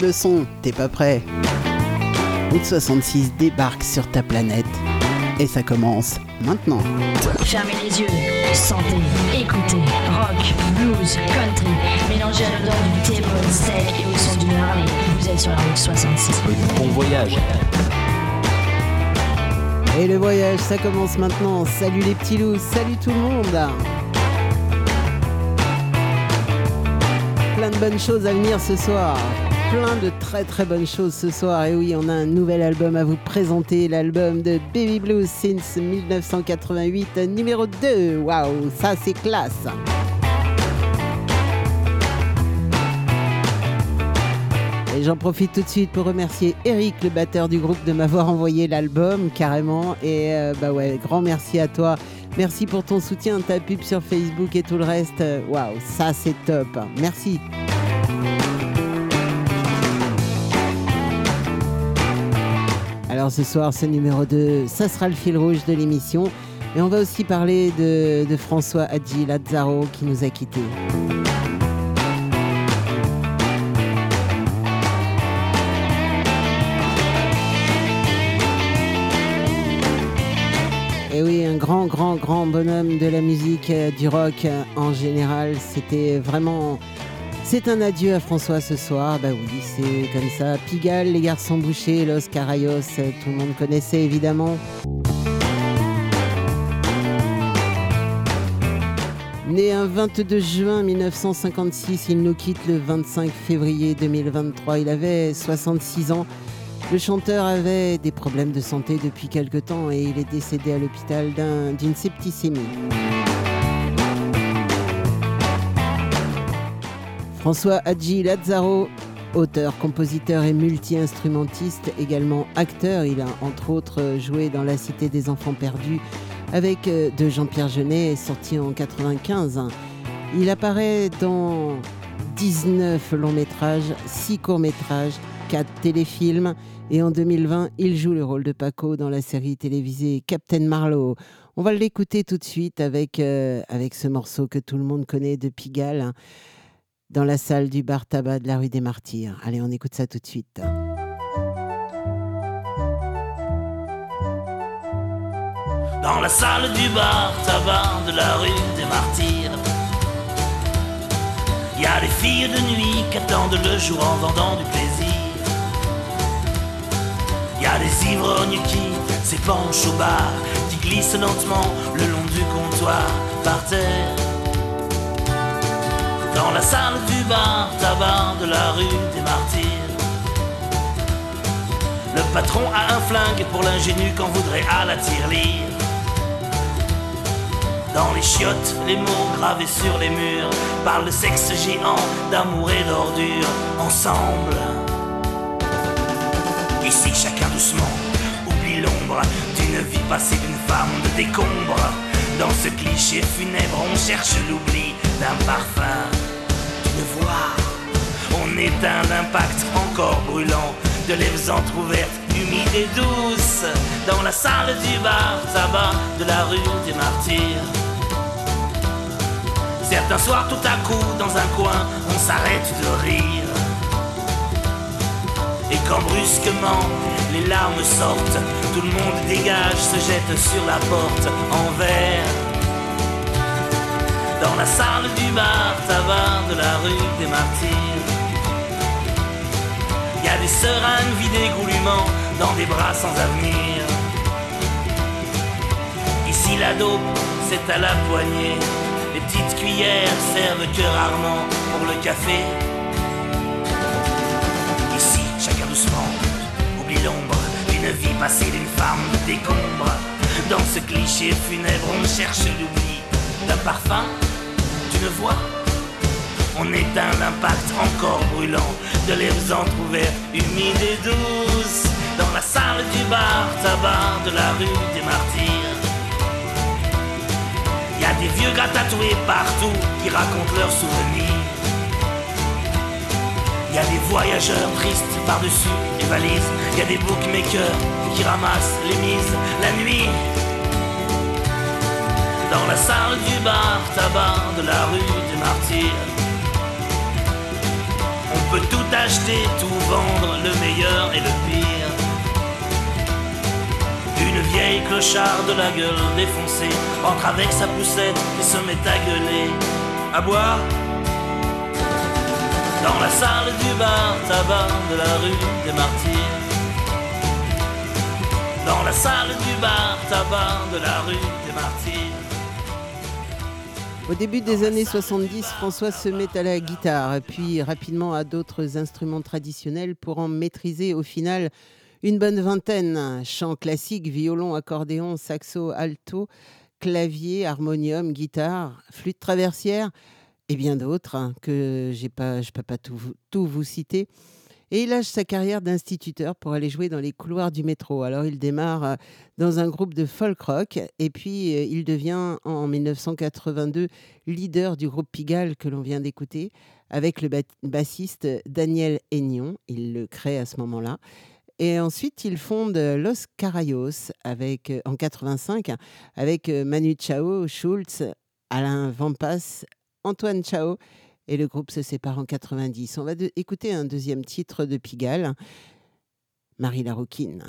monte le son, t'es pas prêt Route 66 débarque sur ta planète. Et ça commence maintenant. Fermez les yeux, sentez, écoutez, rock, blues, country, mélangez à l'odeur du thé, steak et au son d'une Harley. Vous êtes sur la route 66. Bon voyage. Et le voyage, ça commence maintenant. Salut les petits loups, salut tout le monde. Plein de bonnes choses à venir ce soir. Plein de très très bonnes choses ce soir. Et oui, on a un nouvel album à vous présenter. L'album de Baby Blues since 1988, numéro 2. Waouh, ça c'est classe. Et j'en profite tout de suite pour remercier Eric, le batteur du groupe, de m'avoir envoyé l'album carrément. Et euh, bah ouais, grand merci à toi. Merci pour ton soutien, ta pub sur Facebook et tout le reste. Waouh, ça c'est top. Merci. Alors ce soir, ce numéro 2, ça sera le fil rouge de l'émission. Et on va aussi parler de, de François Hadji Lazzaro qui nous a quittés. Et oui, un grand, grand, grand bonhomme de la musique, euh, du rock euh, en général. C'était vraiment. C'est un adieu à François ce soir. Bah oui, c'est comme ça. Pigalle, les garçons bouchés, Los Carayos, tout le monde connaissait évidemment. Né un 22 juin 1956, il nous quitte le 25 février 2023. Il avait 66 ans. Le chanteur avait des problèmes de santé depuis quelque temps et il est décédé à l'hôpital d'un- d'une septicémie. François Hadji Lazzaro, auteur, compositeur et multi-instrumentiste, également acteur. Il a entre autres joué dans La Cité des Enfants Perdus avec euh, de Jean-Pierre Jeunet, sorti en 95. Il apparaît dans 19 longs métrages, 6 courts métrages, 4 téléfilms et en 2020, il joue le rôle de Paco dans la série télévisée Captain Marlowe. On va l'écouter tout de suite avec, euh, avec ce morceau que tout le monde connaît de Pigalle hein, dans la salle du bar tabac de la rue des Martyrs. Allez, on écoute ça tout de suite. Dans la salle du bar tabac de la rue des Martyrs. Y a des filles de nuit qui attendent le jour en vendant du plaisir. Y a des ivrognes qui s'épanchent au bar, qui glissent lentement le long du comptoir par terre. Dans la salle du bar tabac de la rue des Martyrs. Le patron a un flingue pour l'ingénu qu'on voudrait à la tirelire. Dans les chiottes, les mots gravés sur les murs parlent de sexe géant, d'amour et d'ordure ensemble. Ici, chacun doucement oublie l'ombre d'une vie passée d'une femme de décombre. Dans ce cliché funèbre, on cherche l'oubli d'un parfum, d'une voix. On éteint l'impact encore brûlant de lèvres entr'ouvertes, humides et douces, dans la salle du bar tabac de la rue des Martyrs. Certains soirs, tout à coup, dans un coin, on s'arrête de rire. Et quand brusquement les larmes sortent, tout le monde dégage, se jette sur la porte en verre. Dans la salle du bar tabac de la rue des Martyrs. Y a des seringues vidées goulûment dans des bras sans avenir. Ici la dope, c'est à la poignée. Les petites cuillères servent que rarement pour le café. Ici, chacun doucement oublie l'ombre d'une vie passée d'une femme décombre. Dans ce cliché funèbre, on cherche l'oubli d'un parfum, d'une voix. On éteint l'impact encore brûlant de lèvres entr'ouvertes, humides et douces. Dans la salle du bar tabac de la rue des Martyrs. Y a des vieux gars tatoués partout qui racontent leurs souvenirs. Y a des voyageurs tristes par-dessus les valises. Y a des bookmakers qui ramassent les mises la nuit. Dans la salle du bar tabac de la rue des Martyrs. On peut tout d'acheter, tout vendre, le meilleur et le pire. Une vieille clochard de la gueule défoncée entre avec sa poussette et se met à gueuler. À boire dans la salle du bar tabac de la rue des Martyrs. Dans la salle du bar tabac de la rue des Martyrs. Au début des années 70, François se met à la guitare, puis rapidement à d'autres instruments traditionnels pour en maîtriser au final une bonne vingtaine. Chant classique, violon, accordéon, saxo, alto, clavier, harmonium, guitare, flûte traversière et bien d'autres hein, que je ne peux pas tout vous citer. Et il lâche sa carrière d'instituteur pour aller jouer dans les couloirs du métro. Alors il démarre euh, dans un groupe de folk rock et puis euh, il devient en 1982 leader du groupe Pigalle que l'on vient d'écouter avec le bassiste Daniel Aignon. Il le crée à ce moment-là. Et ensuite, il fonde Los Carayos avec, euh, en 85 avec Manu Chao, Schultz, Alain Vampas, Antoine Chao et le groupe se sépare en 90. On va écouter un deuxième titre de Pigalle, Marie Larouquine.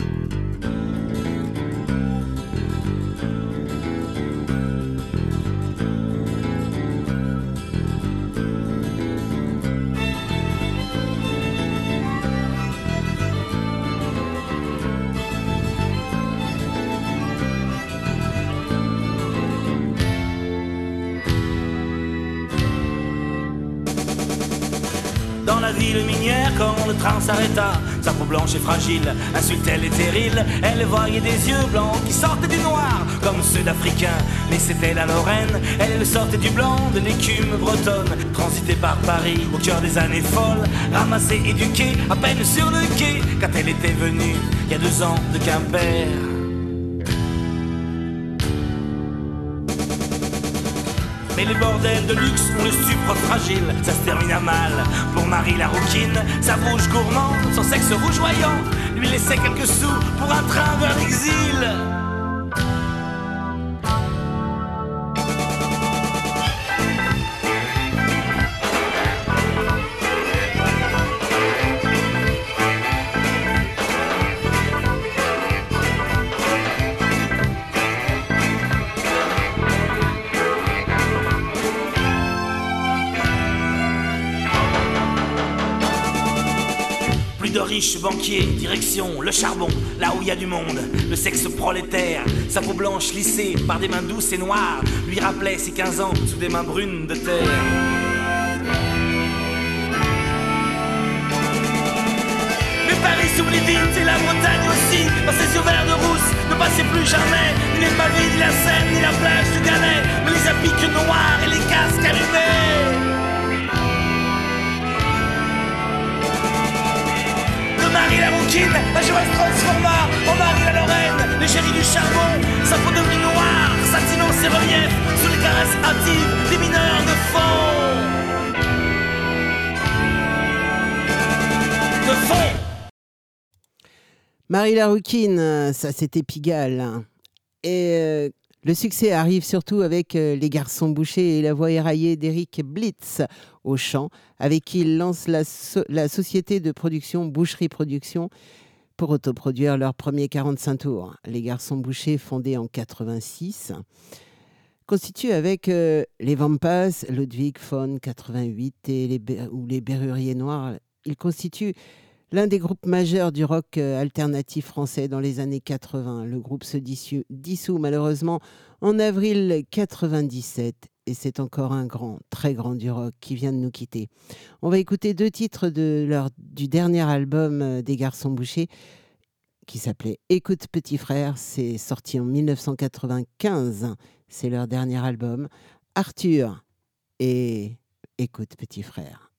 Ville minière quand le train s'arrêta. Sa peau blanche et fragile insultait les terrils. Elle voyait des yeux blancs qui sortaient du noir, comme ceux d'Africains. Mais c'était la Lorraine, elle sortait du blanc de l'écume bretonne. Transitée par Paris au cœur des années folles, ramassée, éduquée, à peine sur le quai, quand elle était venue, il y a deux ans de Quimper. Et les bordels de luxe ont le supre fragile, ça se termine mal. Pour Marie la rouquine, sa bouche gourmande, son sexe rougeoyant, lui laissait quelques sous pour un train vers l'exil. Banquier, direction le charbon, là où il y a du monde, le sexe prolétaire, sa peau blanche lissée par des mains douces et noires, lui rappelait ses 15 ans sous des mains brunes de terre. Mais Paris sous les vignes et la Bretagne aussi, dans ses yeux verts de rousse, ne passait plus jamais, ni les pavés, ni la Seine, ni la plage du Galet, mais les appliques noirs et les casques allumés. Marie la rouquine, la Joël transforma en Marie la Lorraine, l'égérie du charbon, sa peau devenue noire, satinant ses reliefs sous les caresses hâtives des mineurs de fond. De fond. Marie la rouquine, ça c'était Pigalle. Et euh, le succès arrive surtout avec euh, Les Garçons Bouchés et la voix éraillée d'Eric Blitz au chant, avec qui il lance la, société de production Boucherie Production pour autoproduire leur premier 45 tours. Les Garçons Bouchés, fondés en 86, constituent avec euh, les Vampas, Ludwig von 88 et ou les Berruriers Noirs, ils constituent l'un des groupes majeurs du rock euh, alternatif français dans les années 80. Le groupe se dissout, malheureusement en avril 97 et c'est encore un grand, très grand du rock qui vient de nous quitter. On va écouter deux titres de leur, du dernier album euh, des Garçons Bouchés qui s'appelait Écoute Petit Frère. C'est sorti en 1995. C'est leur dernier album. Arthur et Écoute Petit Frère.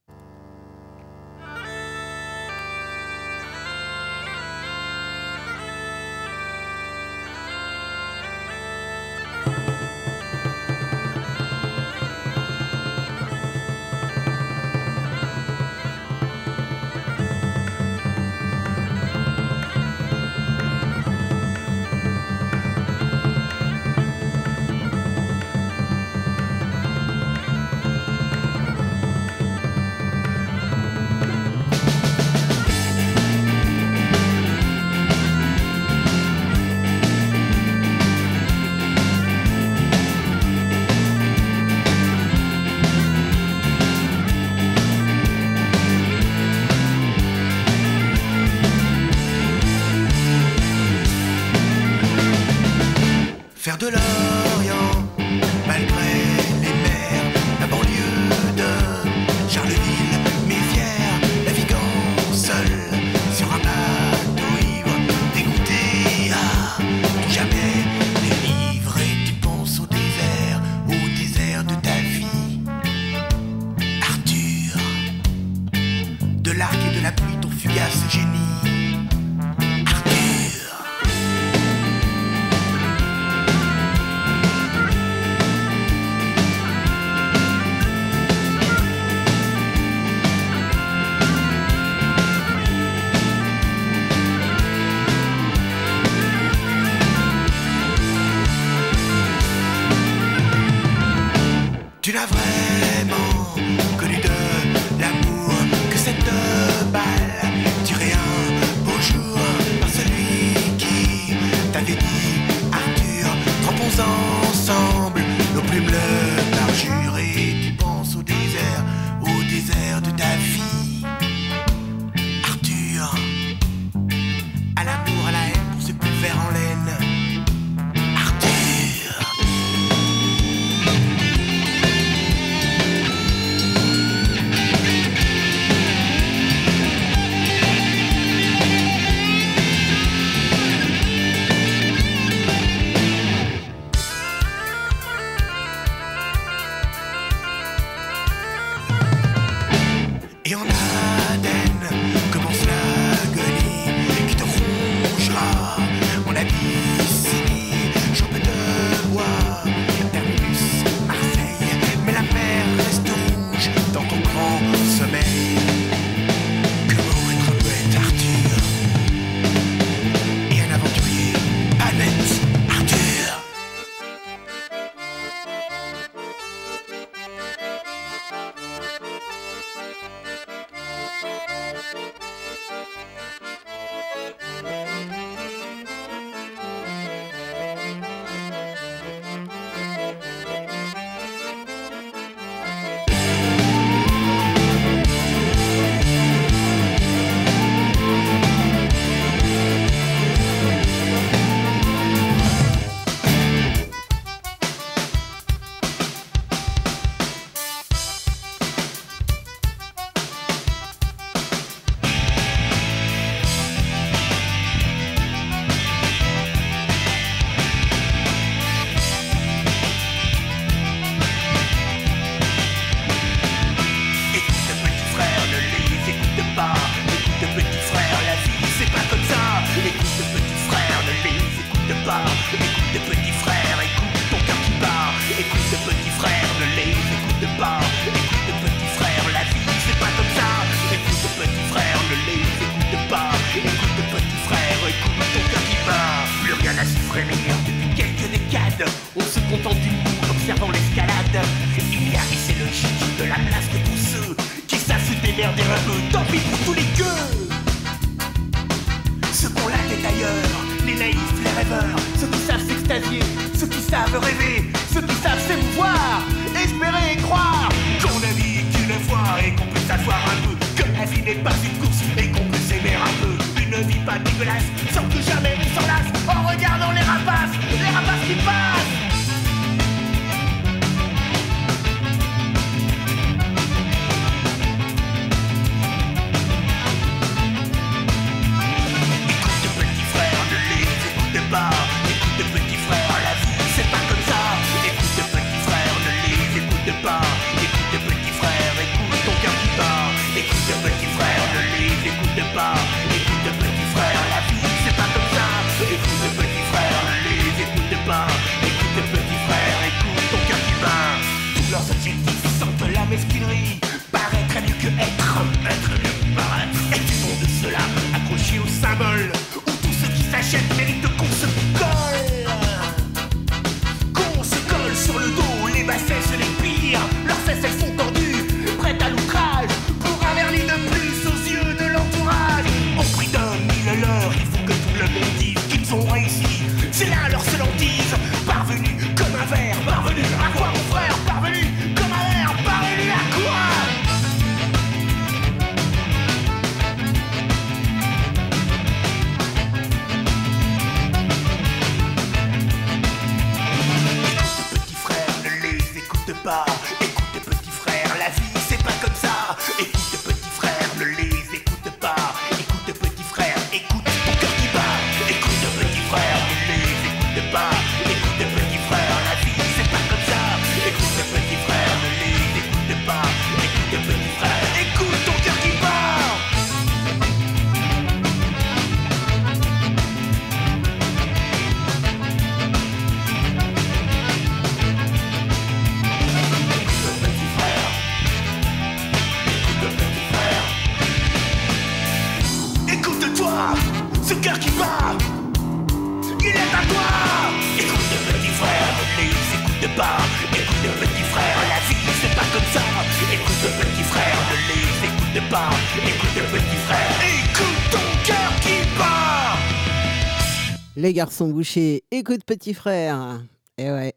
Les garçons bouchés, écoute petit frère. Et ouais,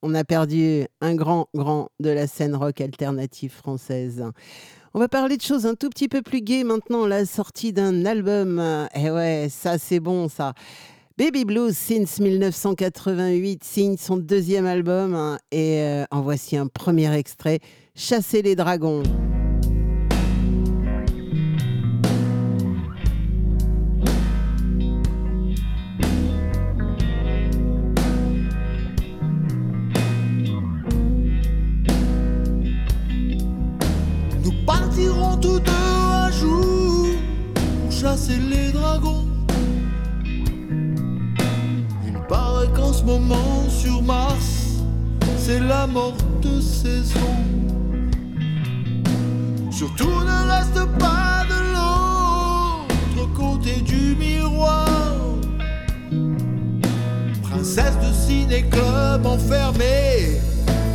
on a perdu un grand, grand de la scène rock alternative française. On va parler de choses un tout petit peu plus gaies maintenant, la sortie d'un album. Et ouais, ça c'est bon ça. Baby Blues Since 1988 signe son deuxième album et euh, en voici un premier extrait, Chasser les dragons. Nous partirons tous deux un jour pour chasser les dragons. Il paraît qu'en ce moment sur Mars, c'est la morte saison. Surtout ne reste pas de l'autre côté du miroir. Princesse de ciné-club enfermée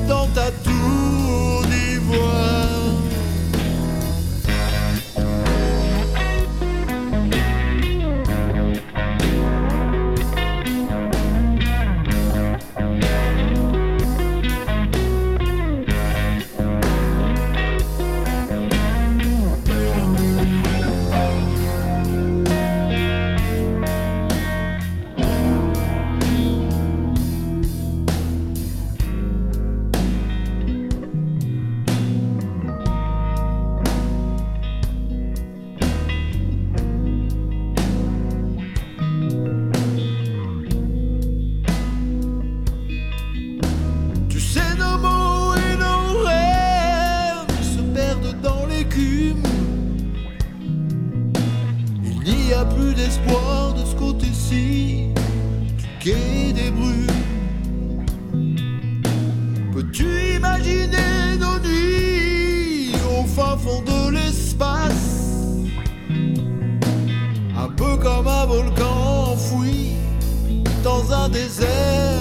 dans ta tour d'ivoire. Des brumes. Peux-tu imaginer nos nuits au fin fond de l'espace? Un peu comme un volcan enfoui dans un désert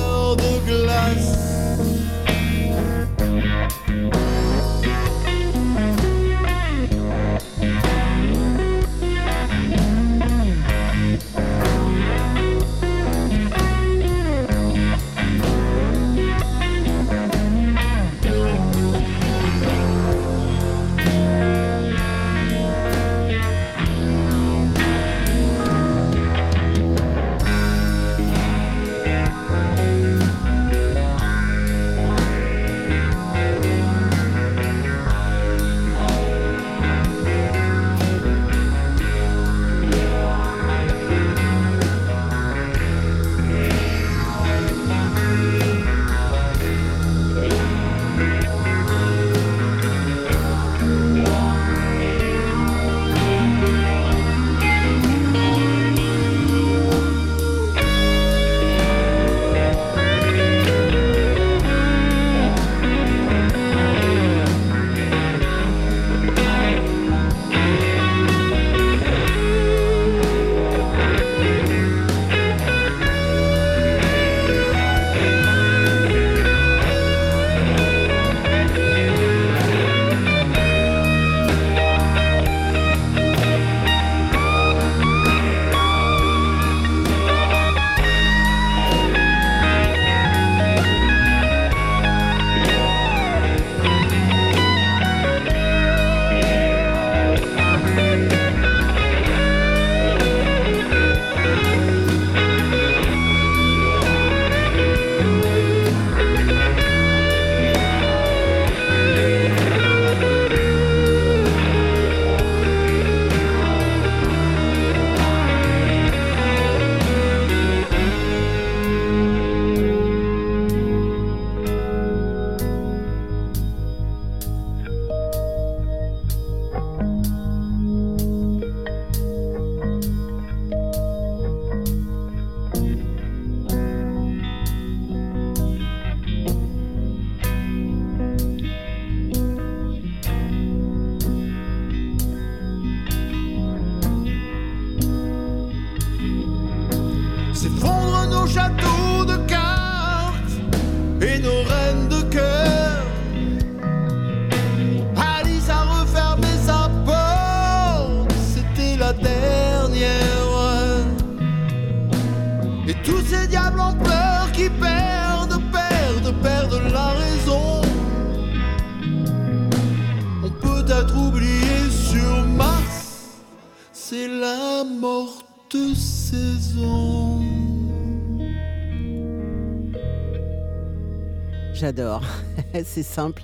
J'adore. C'est simple.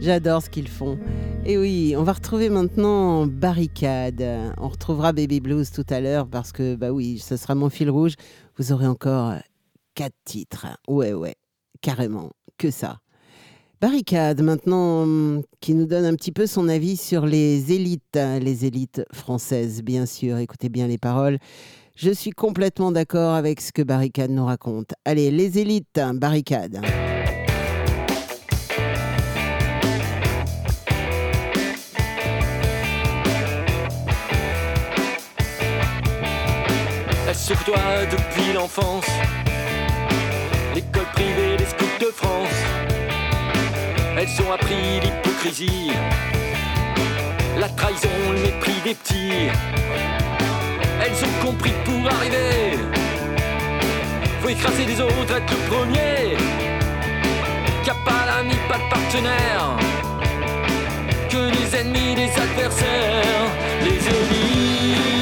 J'adore ce qu'ils font. Et oui, on va retrouver maintenant Barricade. On retrouvera Baby Blues tout à l'heure parce que, bah oui, ce sera mon fil rouge. Vous aurez encore quatre titres. Ouais, ouais, carrément. Que ça. Barricade, maintenant, qui nous donne un petit peu son avis sur les élites, les élites françaises, bien sûr. Écoutez bien les paroles. Je suis complètement d'accord avec ce que Barricade nous raconte. Allez, les élites, Barricade. Se côtoie depuis l'enfance. L'école privée des scouts de France. Elles ont appris l'hypocrisie, la trahison, le mépris des petits. Elles ont compris pour arriver, faut écraser les autres, être le premier. Qu'il a pas d'ami, pas de partenaire, que les ennemis, les adversaires, les élites.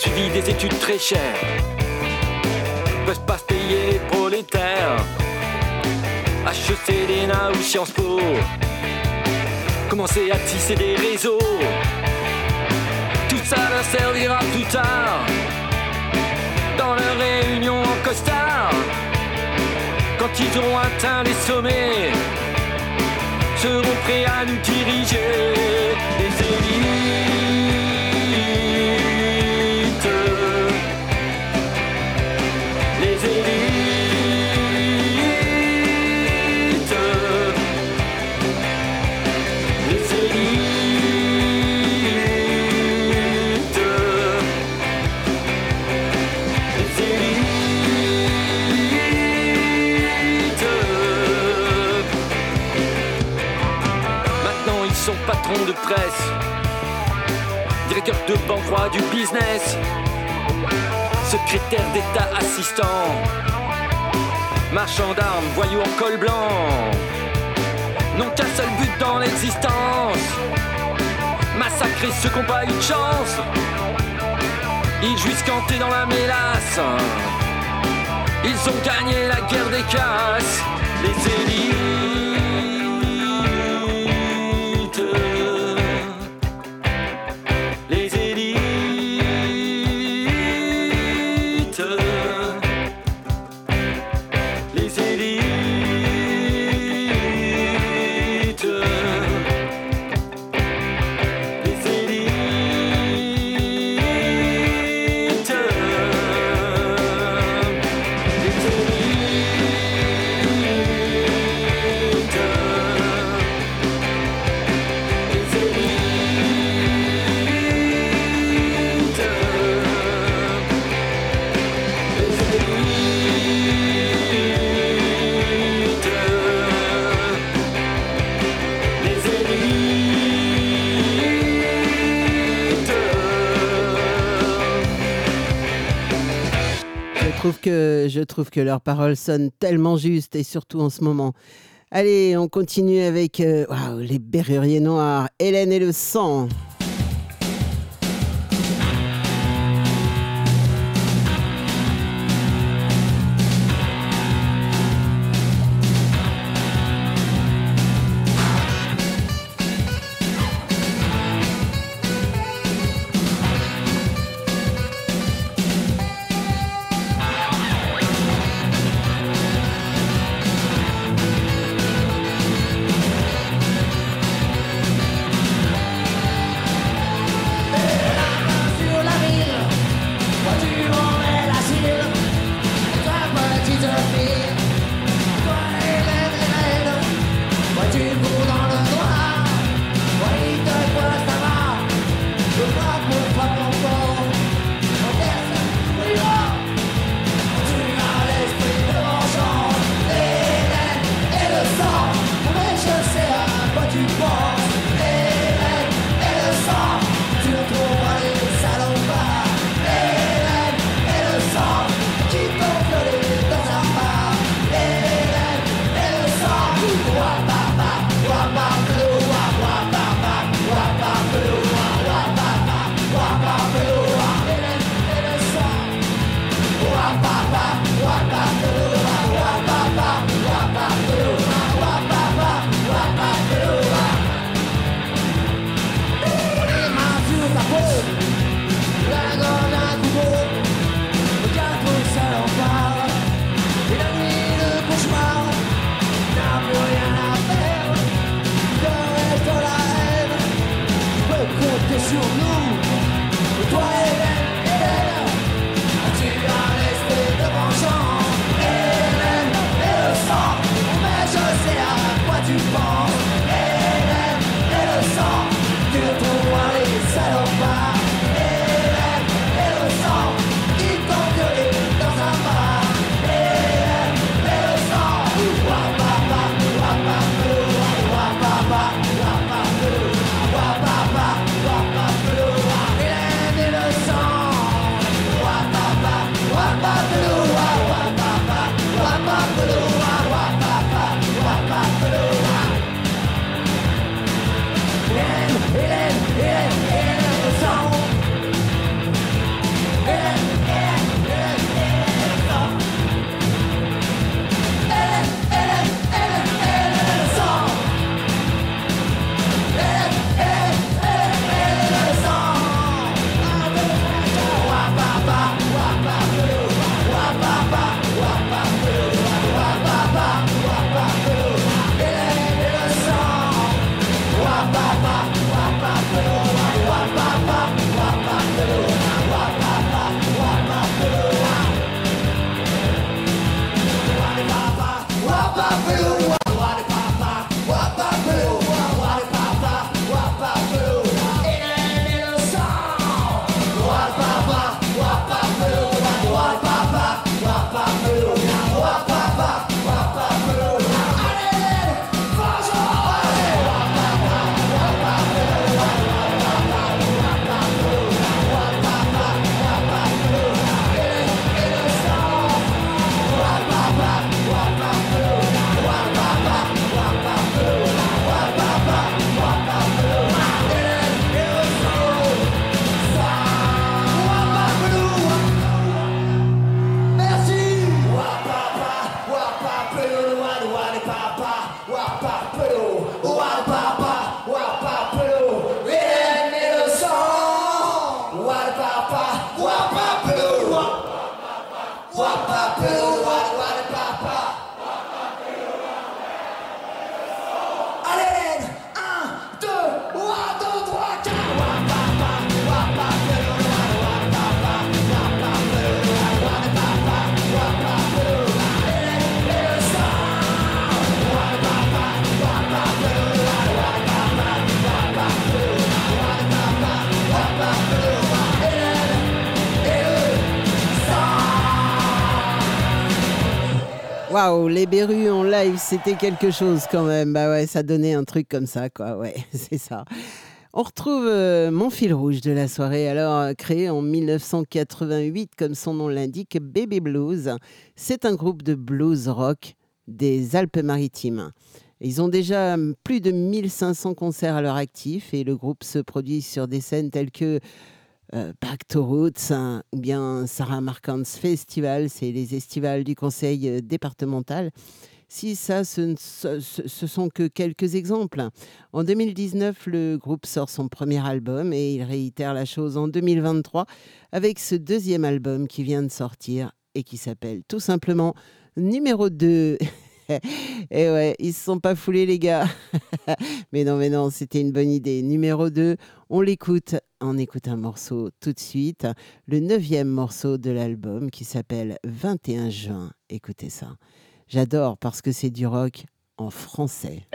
Suivi des études très chères, peuvent pas se payer les prolétaires. HEC, l'ENA ou Sciences Po, commencer à tisser des réseaux. Tout ça leur servira plus tard, dans leurs réunions en costard. Quand ils auront atteint les sommets, seront prêts à nous diriger. Les élites, patrons de banque, rois du business, secrétaire d'État assistant, marchand d'armes, voyou en col blanc, n'ont qu'un seul but dans l'existence, massacrer ceux qui n'ont pas eu de chance. Ils jouissent cantés dans la mélasse. Ils ont gagné la guerre des casses. Les élites. Que leurs paroles sonnent tellement justes et surtout en ce moment. Allez, on continue avec euh, les Berruriers Noirs, Hélène et le sang. Waouh, les Berus en live, c'était quelque chose quand même. Bah ouais, ça donnait un truc comme ça, quoi. C'est ça. On retrouve euh, mon fil rouge de la soirée, alors euh, créé en 1988, comme son nom l'indique, Baby Blues. C'est un groupe de blues rock des Alpes-Maritimes. Ils ont déjà plus de 1500 concerts à leur actif et le groupe se produit sur des scènes telles que euh, Back to Roots hein, ou bien Sarah Marcans Festival, c'est les estivales du conseil euh, départemental. Si ça, ce ce- ce- sont que quelques exemples. En 2019, le groupe sort son premier album et il réitère la chose en 2023 avec ce deuxième album qui vient de sortir et qui s'appelle tout simplement Numéro 2. Et ouais, ils se sont pas foulés les gars. mais non, mais non, c'était une bonne idée. Numéro 2, on l'écoute. On écoute un morceau tout de suite. Le neuvième morceau de l'album qui s'appelle 21 juin. Écoutez ça. J'adore parce que c'est du rock en français.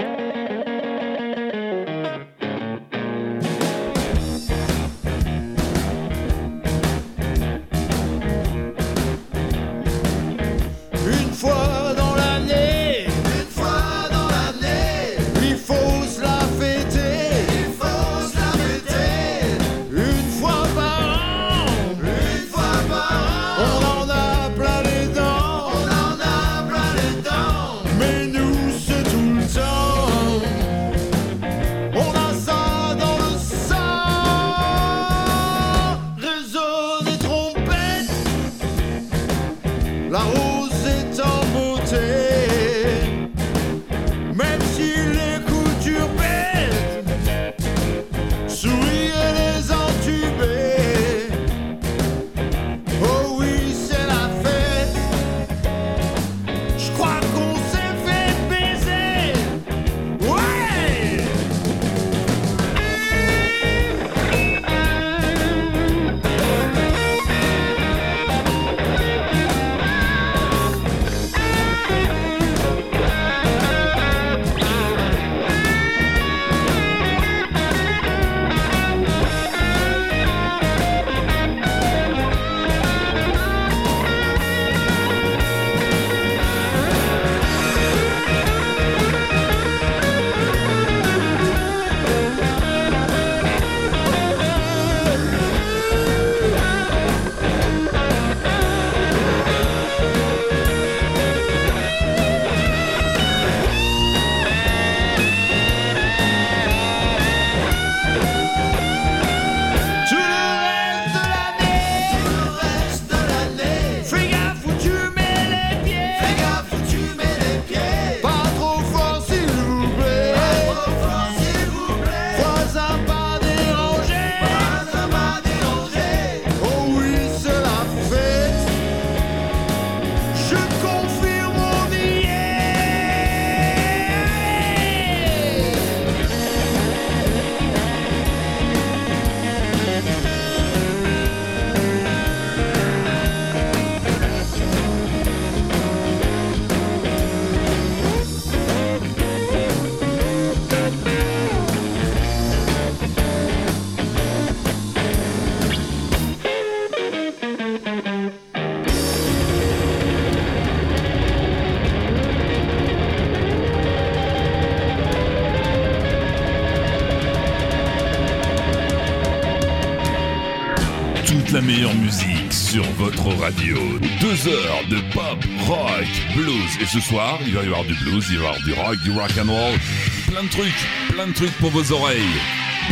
Meilleure musique sur votre radio. Deux heures de pop, rock, blues. Et ce soir, il va y avoir du blues, il va y avoir du rock, du rock and roll. Plein de trucs, plein de trucs pour vos oreilles.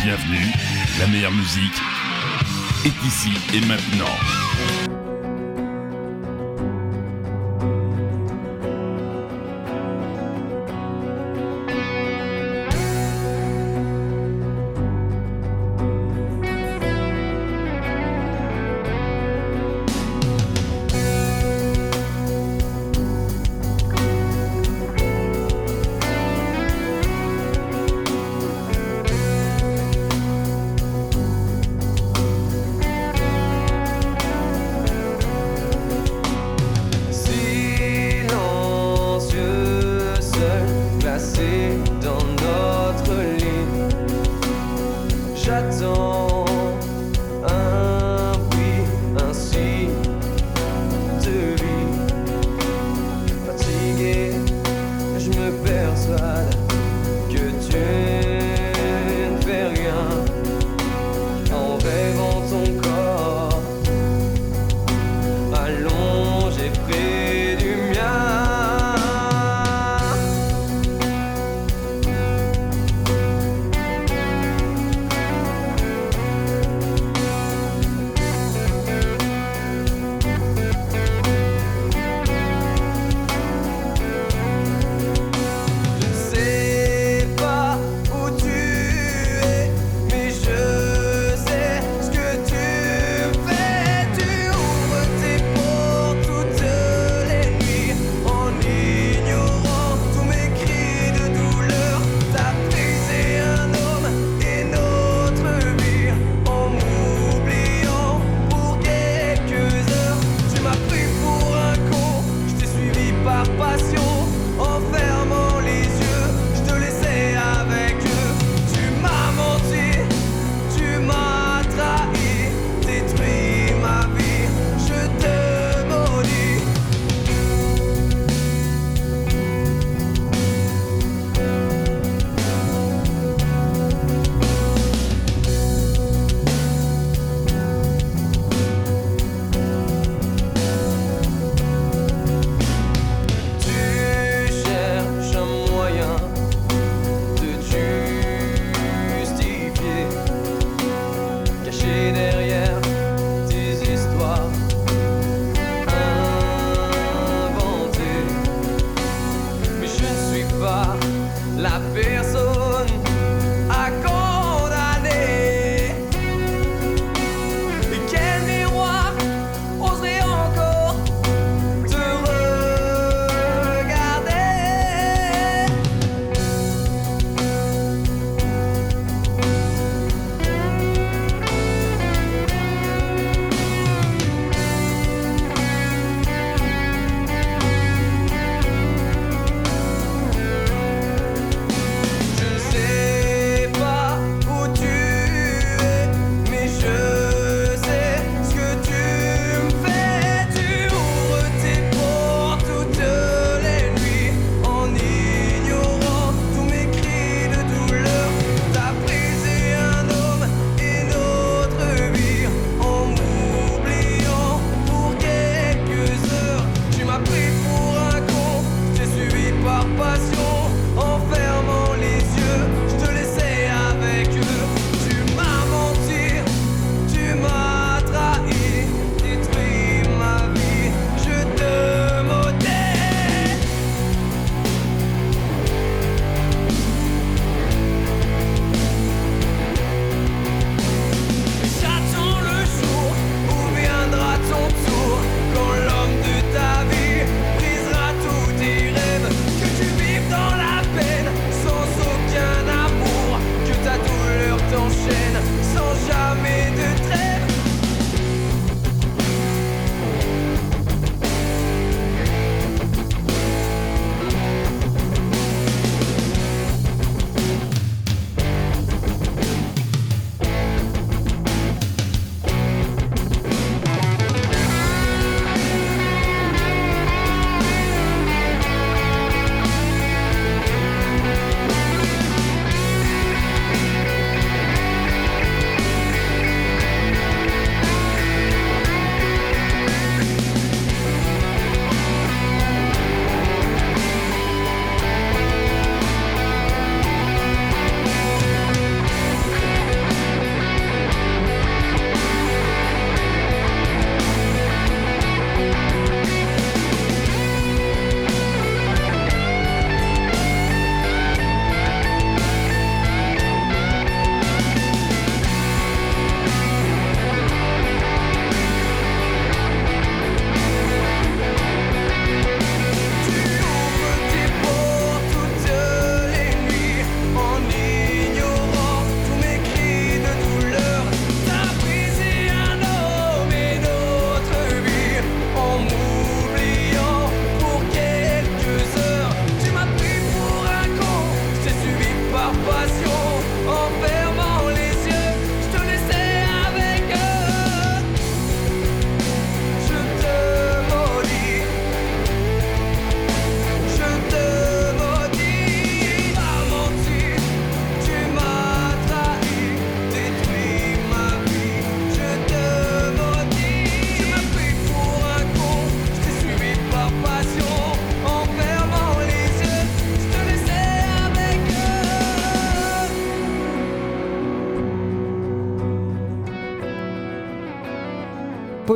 Bienvenue, la meilleure musique est ici et maintenant.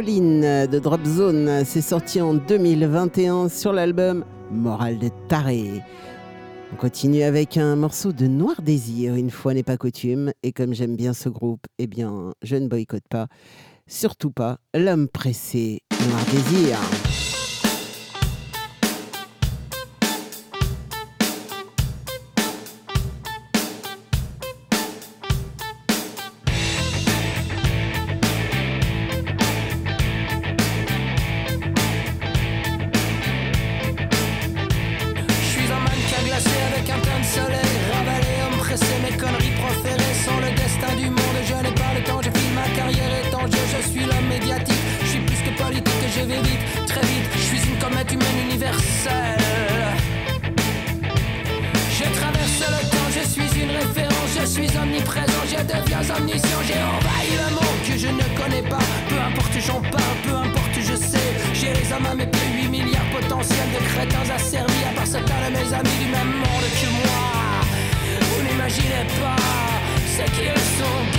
De Drop Zone, c'est sorti en 2021 sur l'album Morale de Taré. On continue avec un morceau de Noir Désir, une fois n'est pas coutume, et comme j'aime bien ce groupe, eh bien, je ne boycotte pas, surtout pas l'homme pressé Noir Désir. J'ai envahi le monde que je ne connais pas. Peu importe j'en parle, peu importe je sais. J'ai les hommes à mes pieds, 8 milliards potentiels de crétins asservis. À part certains de mes amis du même monde que moi. Vous n'imaginez pas ce qu'ils sont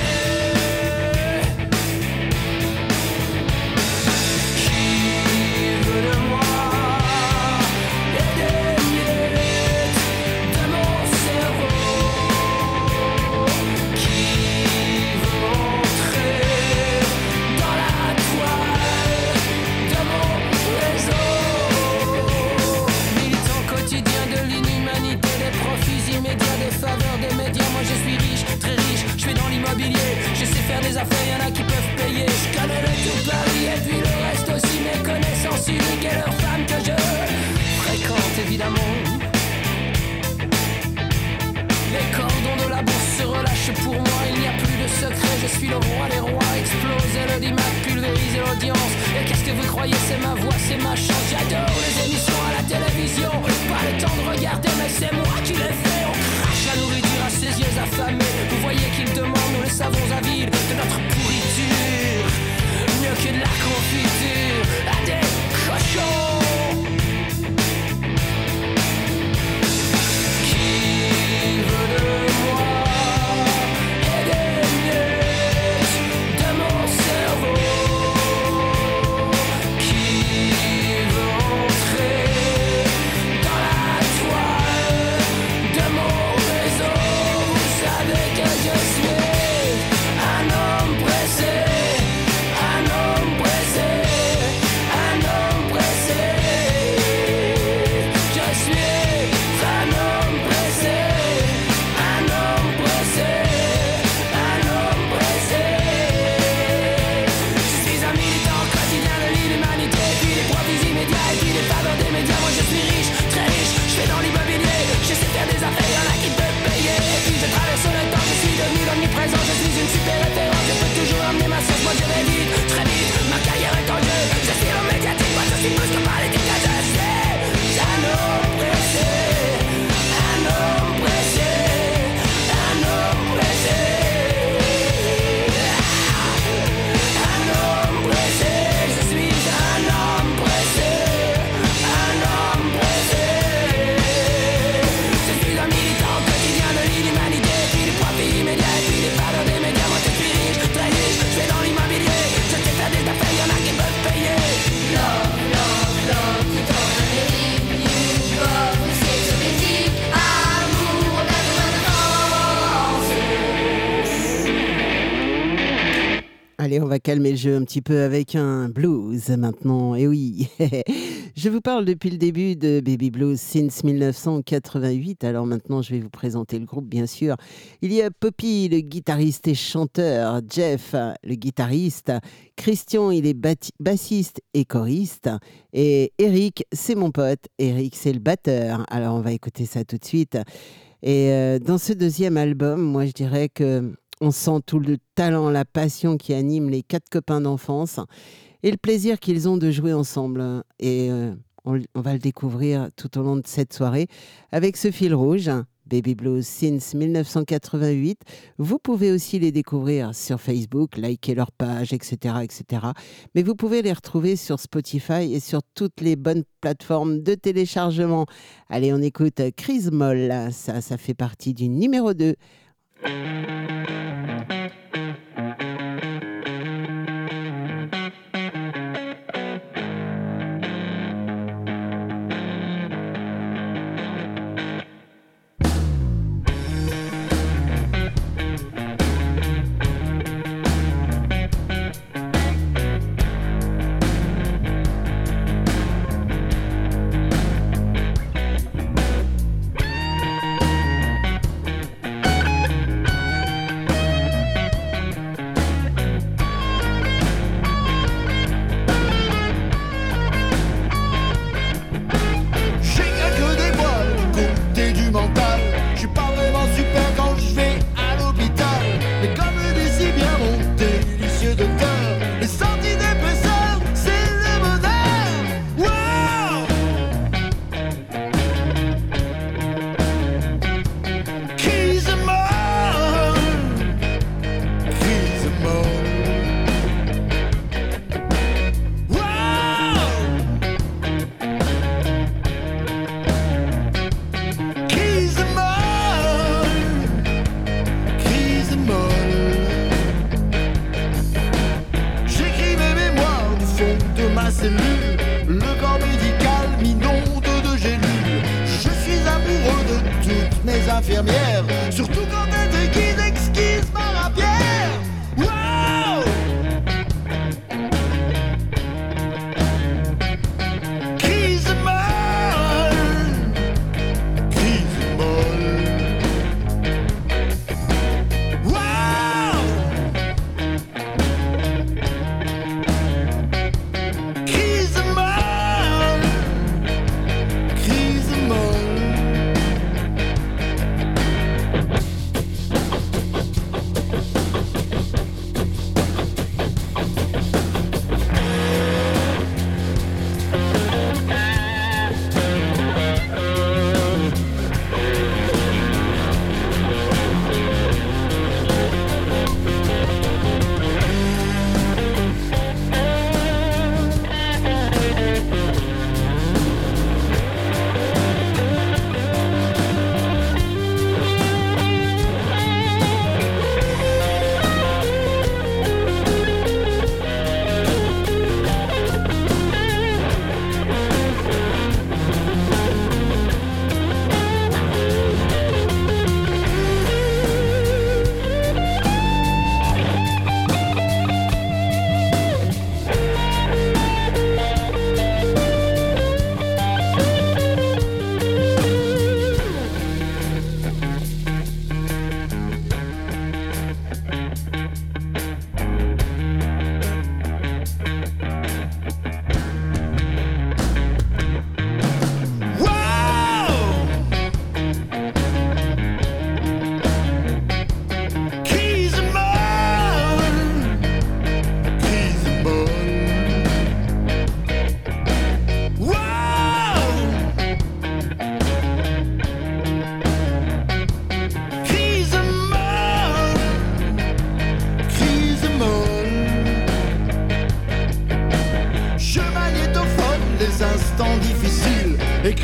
affaires, y'en a qui peuvent payer. Je connais le tout Paris et puis le reste aussi. Mes connaissances uniques et leurs femmes que je fréquente évidemment. Les cordons de la bourse se relâchent pour moi, il n'y a plus de secret, je suis le roi des rois, explose l'audimat, pulvérise l'audience. Et qu'est-ce que vous croyez, c'est ma voix, c'est ma chance, j'adore les émissions à la télévision. Pas le temps de regarder, mais c'est moi qui les fais. La nourriture à ses yeux affamés. Vous voyez qu'ils demandent, nous les savons avides de notre pourriture. Mieux que de la confiture à des cochons. On va calmer le jeu un petit peu avec un blues maintenant. Et oui, je vous parle depuis le début de Baby Blues since 1988. Alors maintenant, je vais vous présenter le groupe, bien sûr. Il y a Poppy, le guitariste et chanteur, Jeff, le guitariste, Christian, il est bassiste et choriste, et Eric, c'est mon pote. Eric, c'est le batteur. Alors on va écouter ça tout de suite. Et euh, dans ce deuxième album, moi je dirais que on sent tout le talent, la passion qui anime les quatre copains d'enfance et le plaisir qu'ils ont de jouer ensemble. Et euh, on, va le découvrir tout au long de cette soirée avec ce fil rouge. Baby Blues since 1988. Vous pouvez aussi les découvrir sur Facebook, liker leur page, etc., etc. Mais vous pouvez les retrouver sur Spotify et sur toutes les bonnes plateformes de téléchargement. Allez, on écoute Chris Moll. Ça, ça fait partie du numéro 2. Thank you. Infirmière. Instants difficiles Et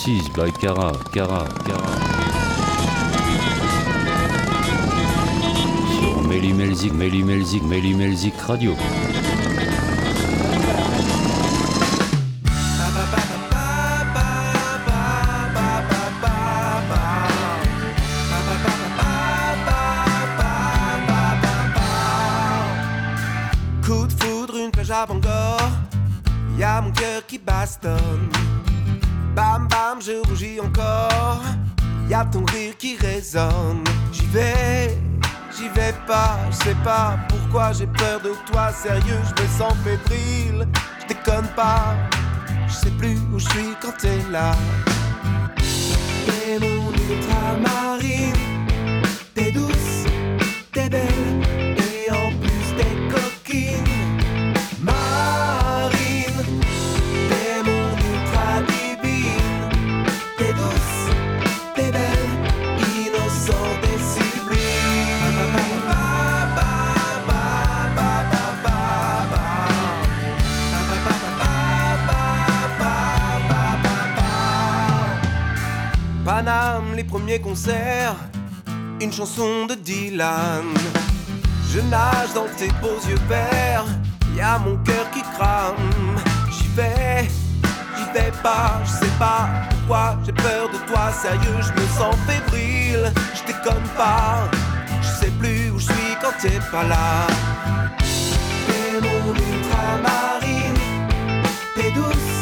66 by Cara, Cara, Cara. Sur Méli-Melzik, Méli-Melzik, Méli-Melzik Radio. Ton rire qui résonne. J'y vais, j'y vais pas. Je sais pas pourquoi j'ai peur de toi. Sérieux, je me sens fébrile. Je déconne pas. Je sais plus où je suis quand t'es là. T'es mon. Une chanson de Dylan. Je nage dans tes beaux yeux verts, y a mon cœur qui crame. J'y vais, j'y vais pas, je sais pas pourquoi j'ai peur de toi. Sérieux, je me sens fébrile, je déconne pas. Je sais plus où je suis quand t'es pas là. T'es mon ultramarine, t'es douce,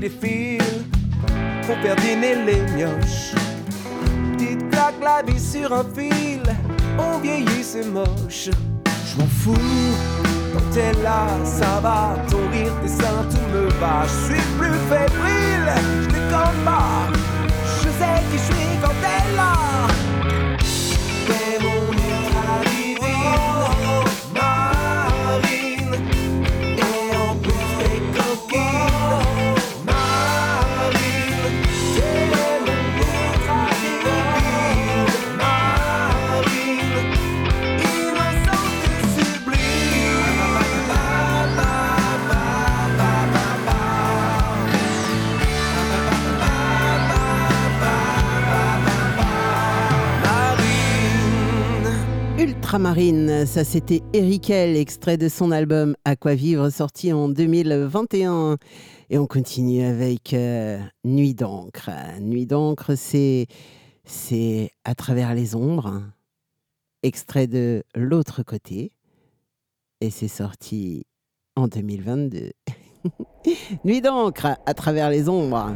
Qui défile, pour faire dîner les mioches. Tic-tac, la vie sur un fil, on vieillit, c'est moche. Je m'en fous, quand t'es là, ça va. Ton rire, tes seins, tout me va. Je suis plus fébrile, je déconne pas. Je sais qui je suis quand t'es là. Ultramarine, ça c'était Erikel, extrait de son album À quoi vivre, sorti en 2021. Et on continue avec euh, Nuit d'encre. Nuit d'encre, c'est c'est à travers les ombres, extrait de l'autre côté. Et c'est sorti en 2022. Nuit d'encre, à travers les ombres.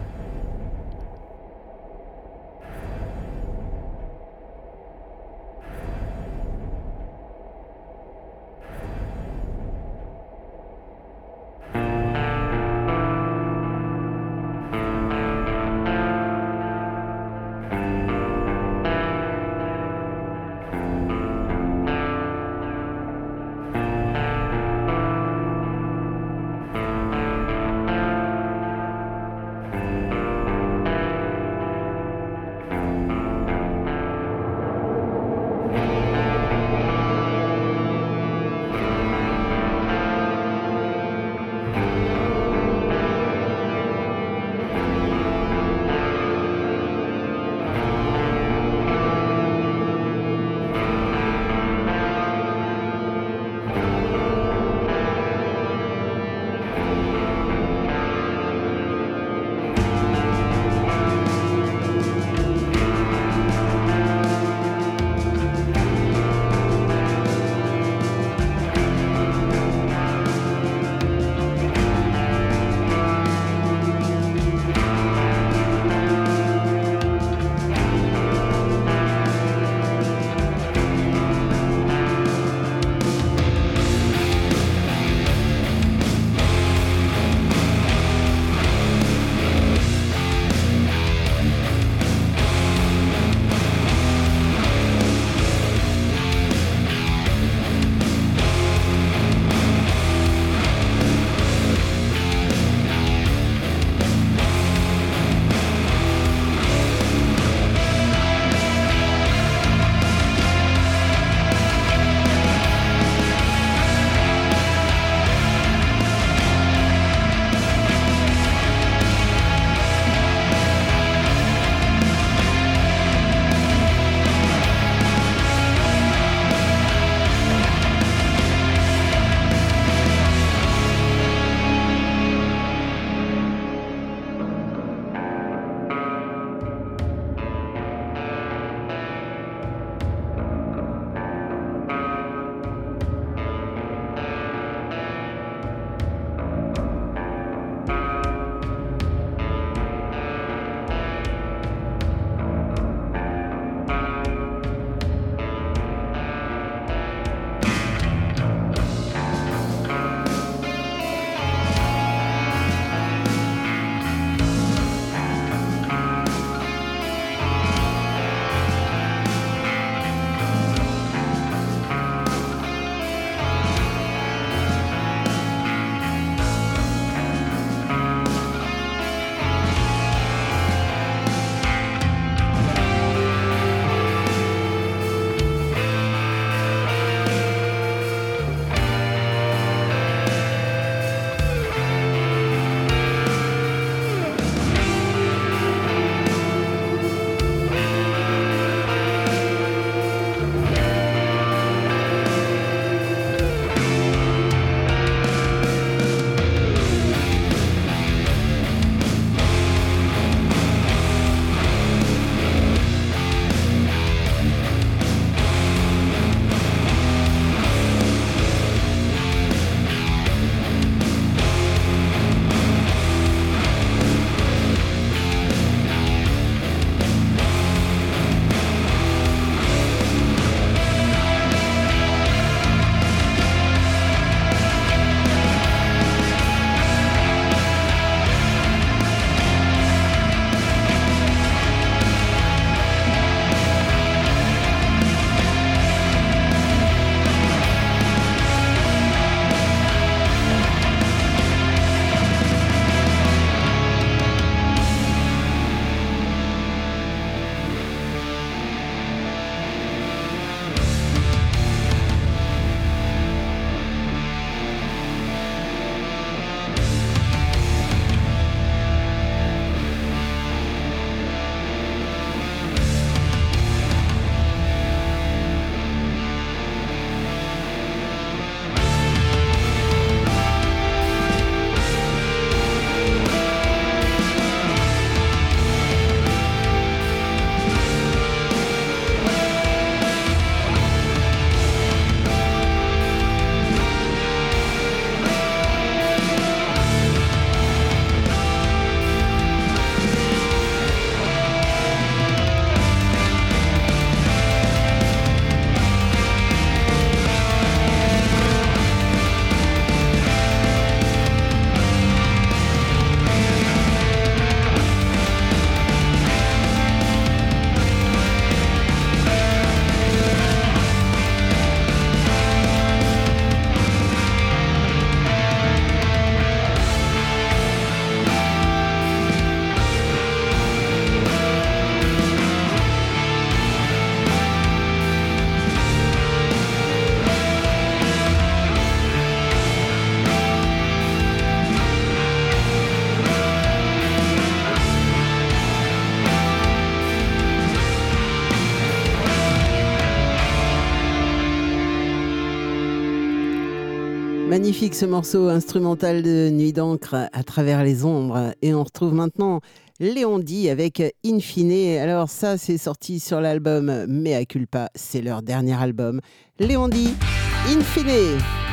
magnifique ce morceau instrumental de Nuit d'encre à travers les ombres. Et on retrouve maintenant Léon avec In Fine. Alors, ça, c'est sorti sur l'album Mea Culpa. C'est leur dernier album. Léon D, In Fine.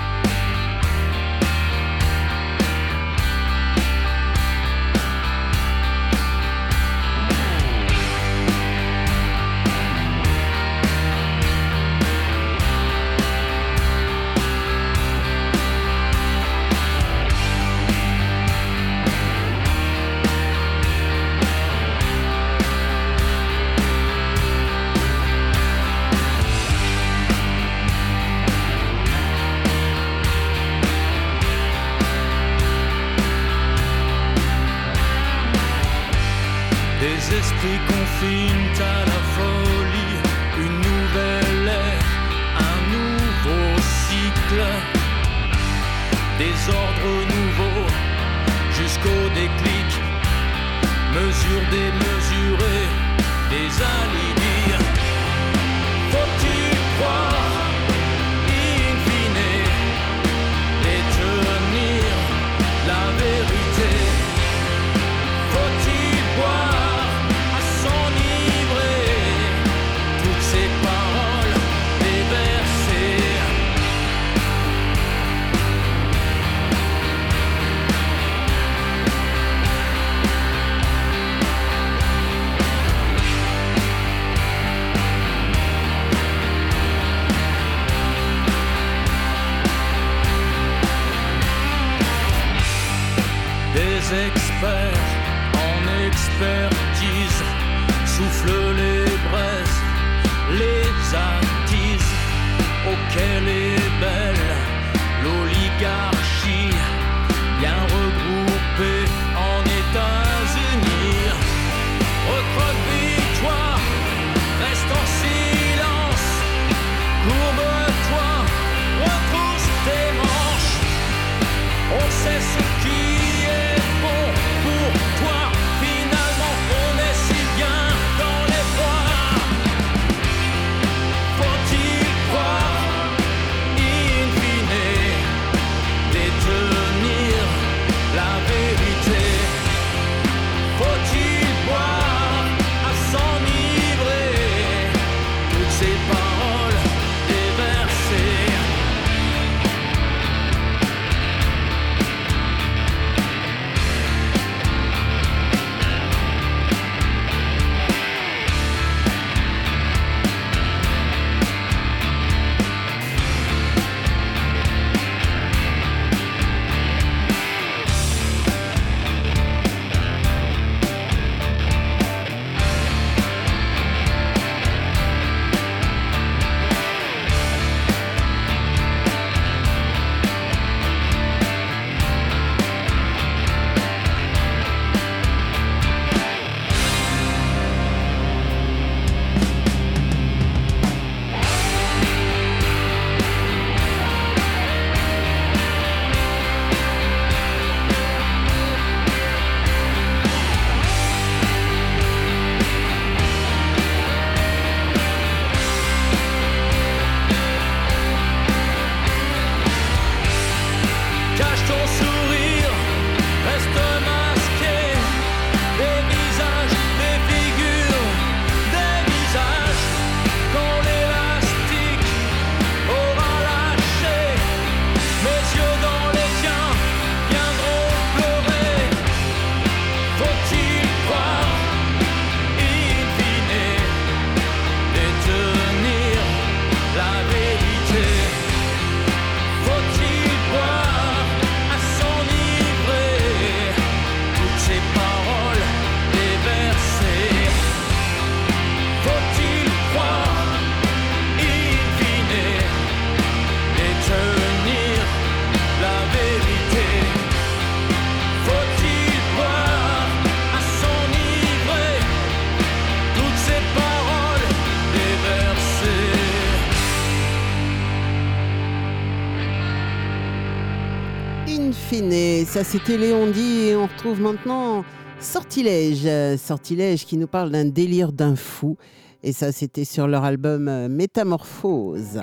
ça c'était Léondi et on retrouve maintenant Sortilège. Sortilège qui nous parle d'un délire d'un fou. Et ça c'était sur leur album euh, Métamorphose.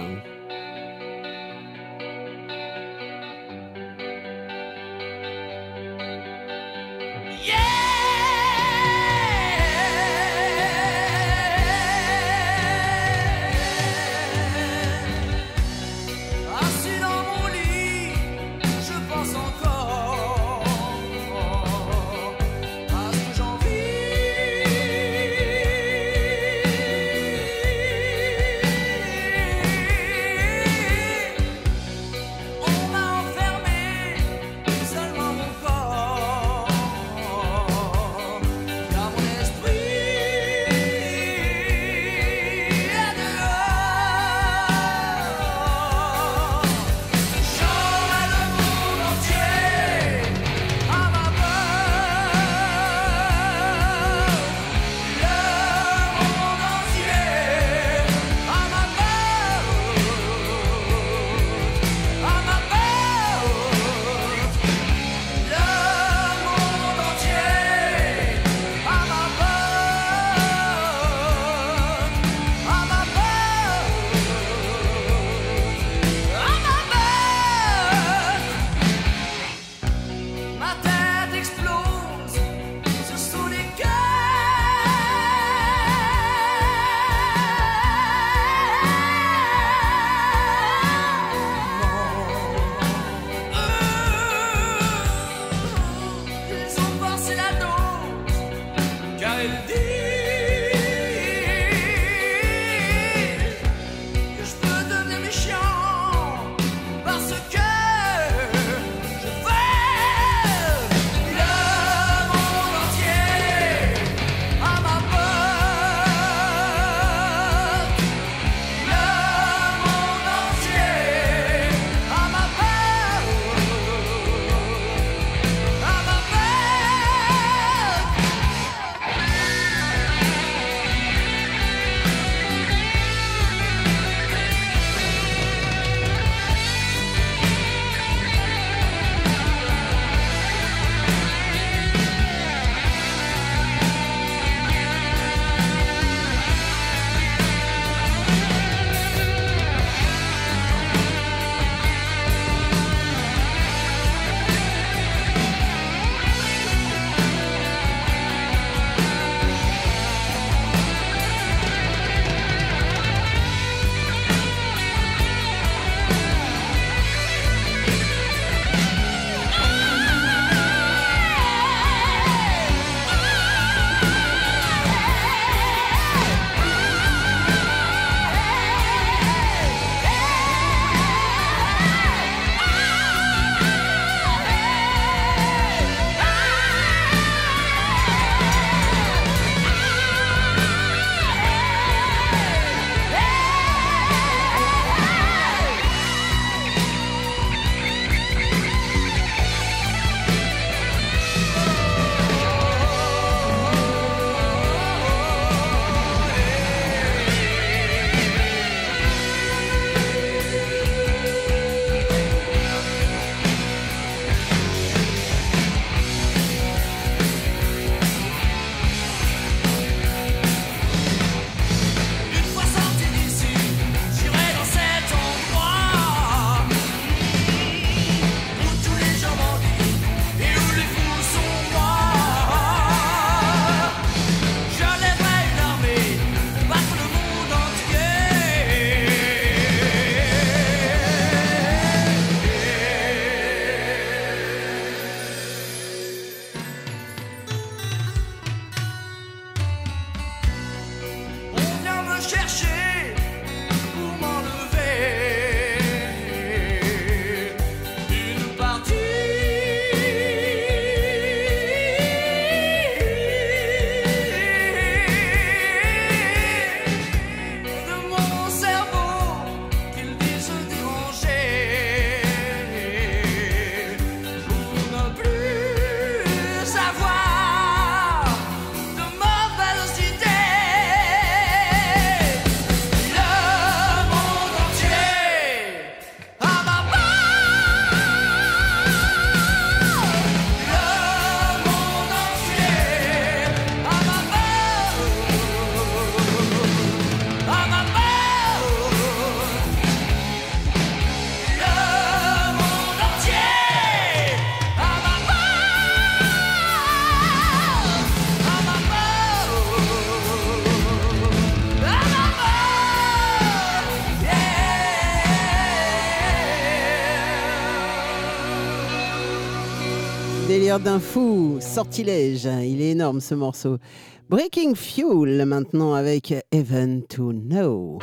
D'un fou, sortilège, il est énorme ce morceau. Breaking Fuel maintenant avec Even to Know.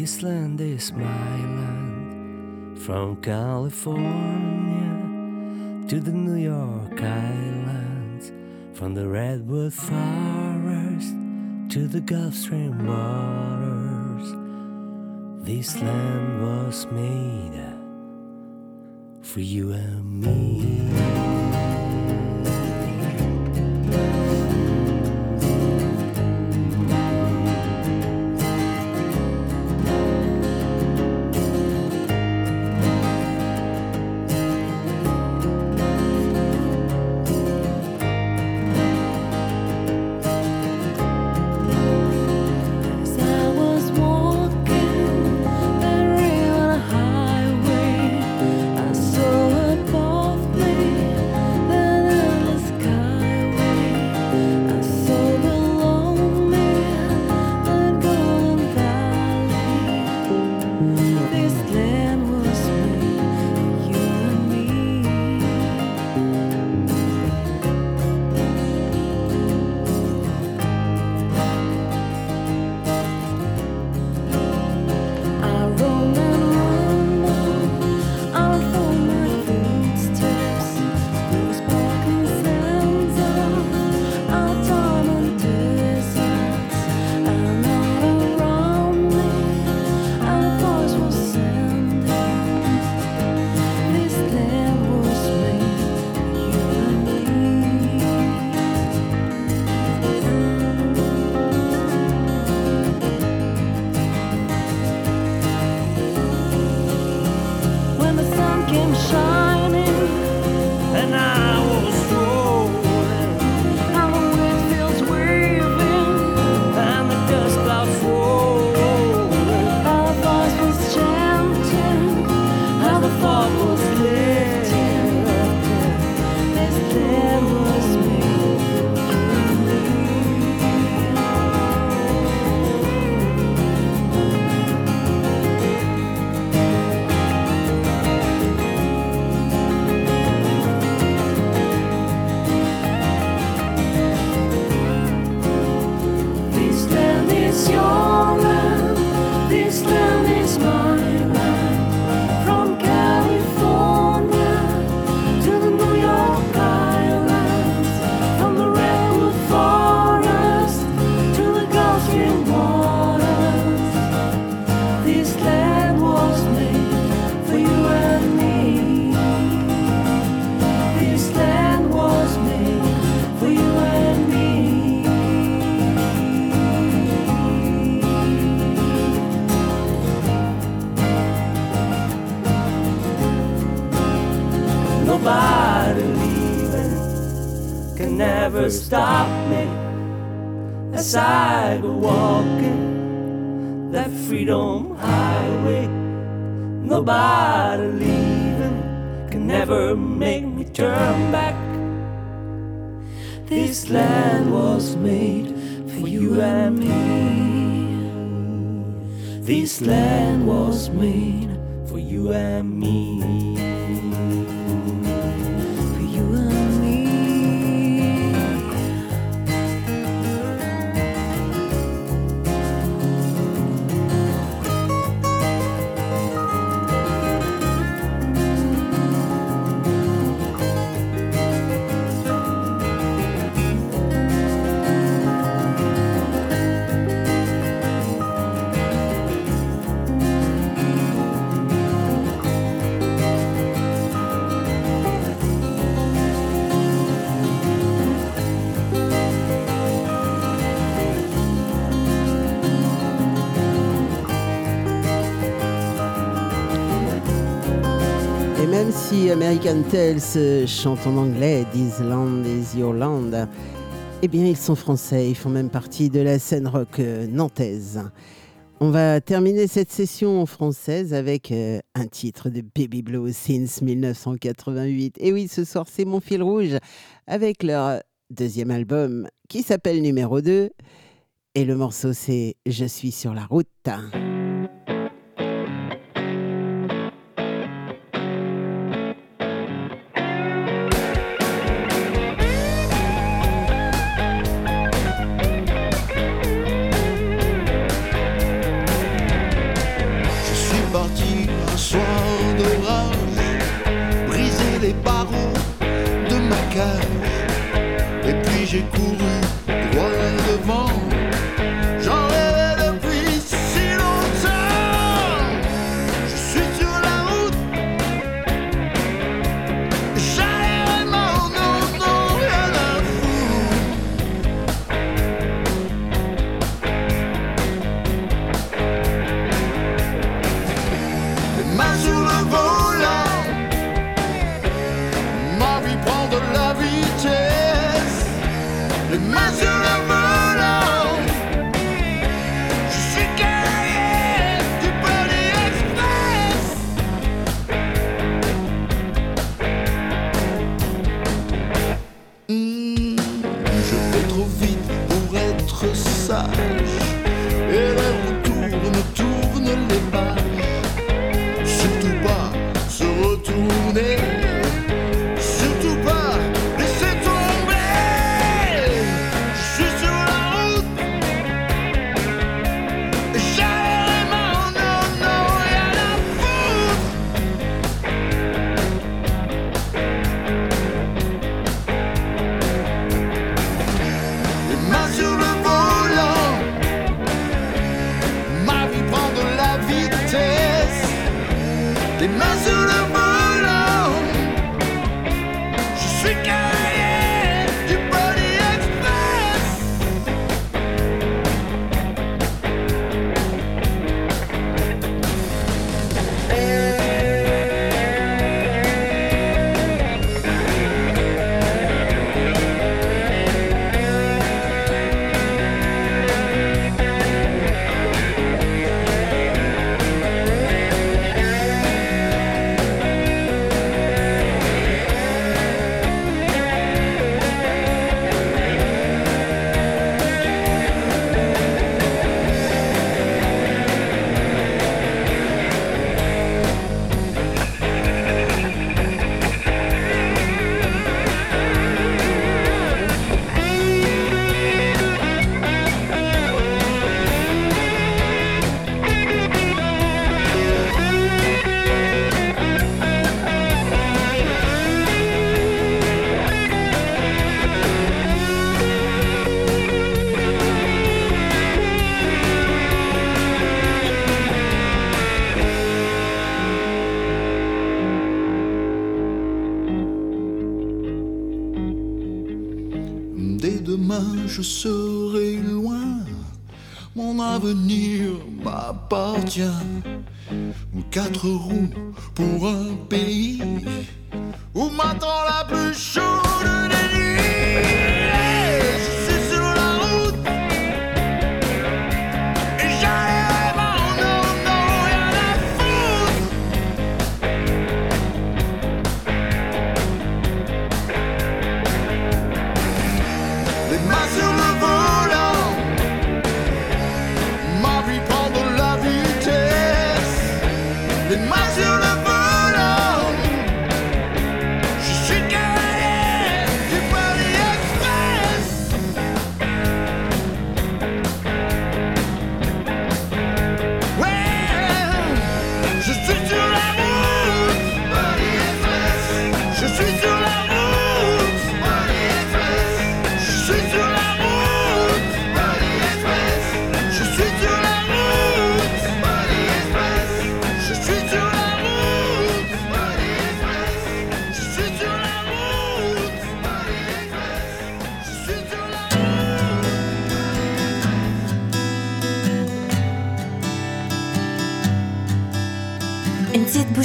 This land is my land. From California to the New York Islands, from the Redwood Forest to the Gulf Stream waters. This land was made for you and me. stop. American Tales euh, chantent en anglais This is Your Land. Eh bien, ils sont français, ils font même partie de la scène rock euh, nantaise. On va terminer cette session française avec euh, un titre de Baby Blue since 1988. Et oui, ce soir, c'est mon fil rouge avec leur deuxième album qui s'appelle Numéro 2. Et le morceau, c'est Je suis sur la route. mágico.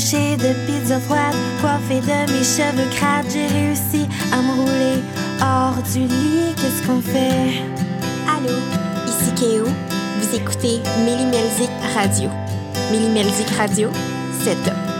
de pizza froide, coiffée de mes cheveux crades, j'ai réussi à me rouler hors du lit. Qu'est-ce qu'on fait? Allô, ici Kéo. Vous écoutez Mélimelzik Radio. Mélimelzik Radio, c'est top.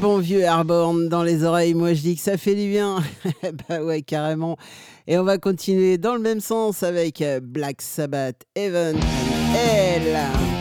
Bon vieux Airborne dans les oreilles, moi je dis que ça fait du bien. bah ouais, carrément. Et on va continuer dans le même sens avec euh, Black Sabbath, Heaven and Hell.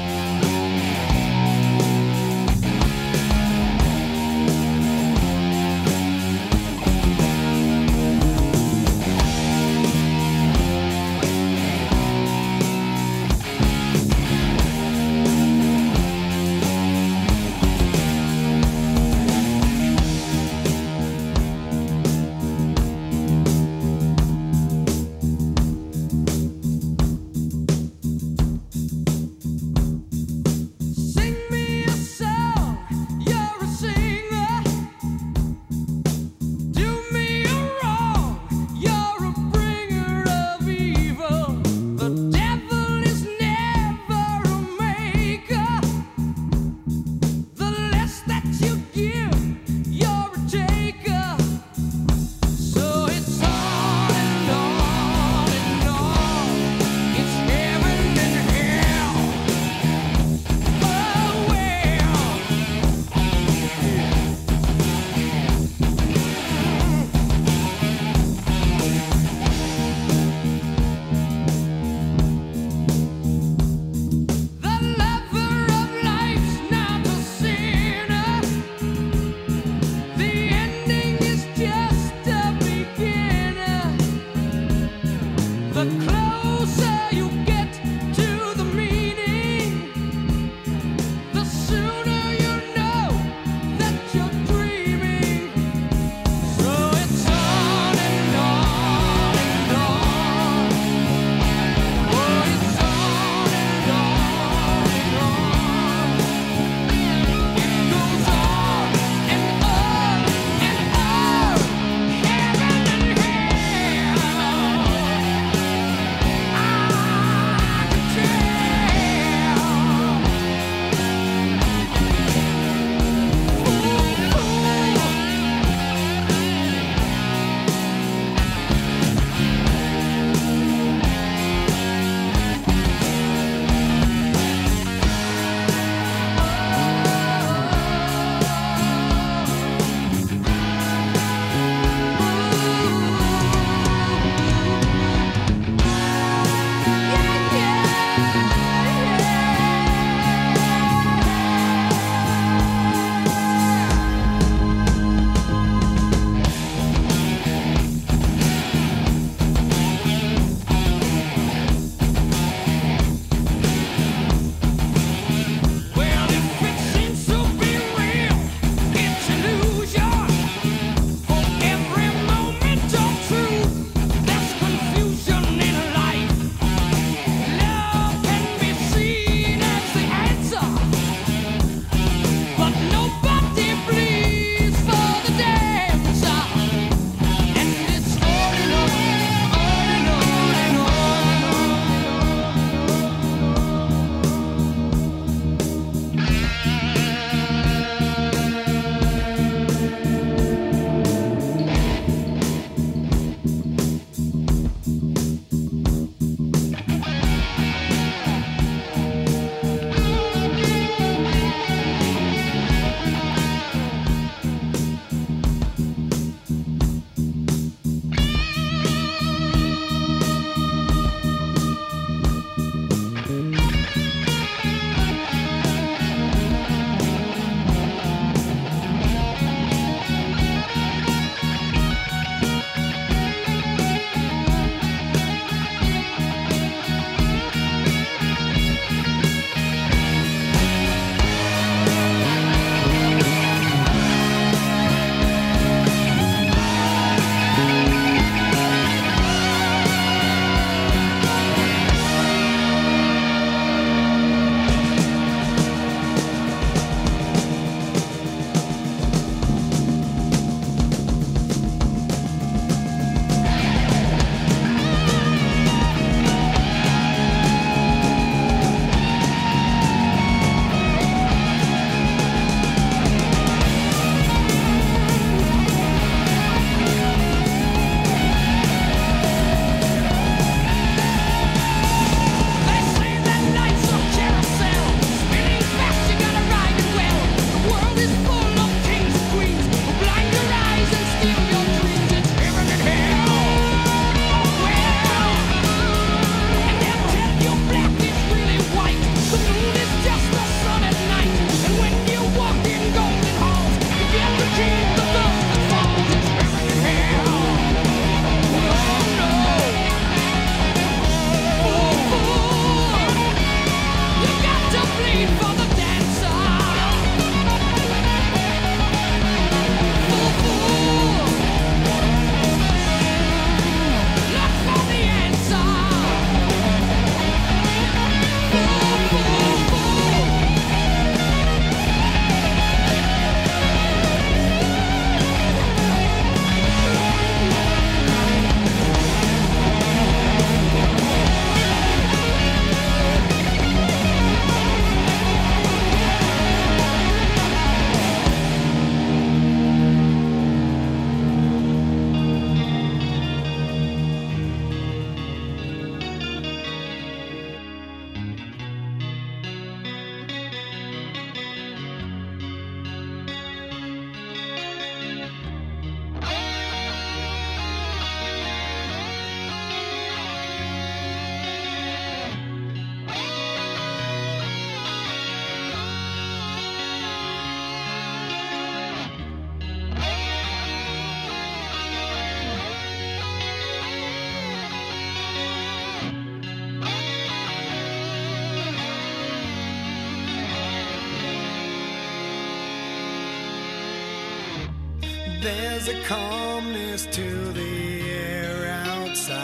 There's a calmness to the air outside.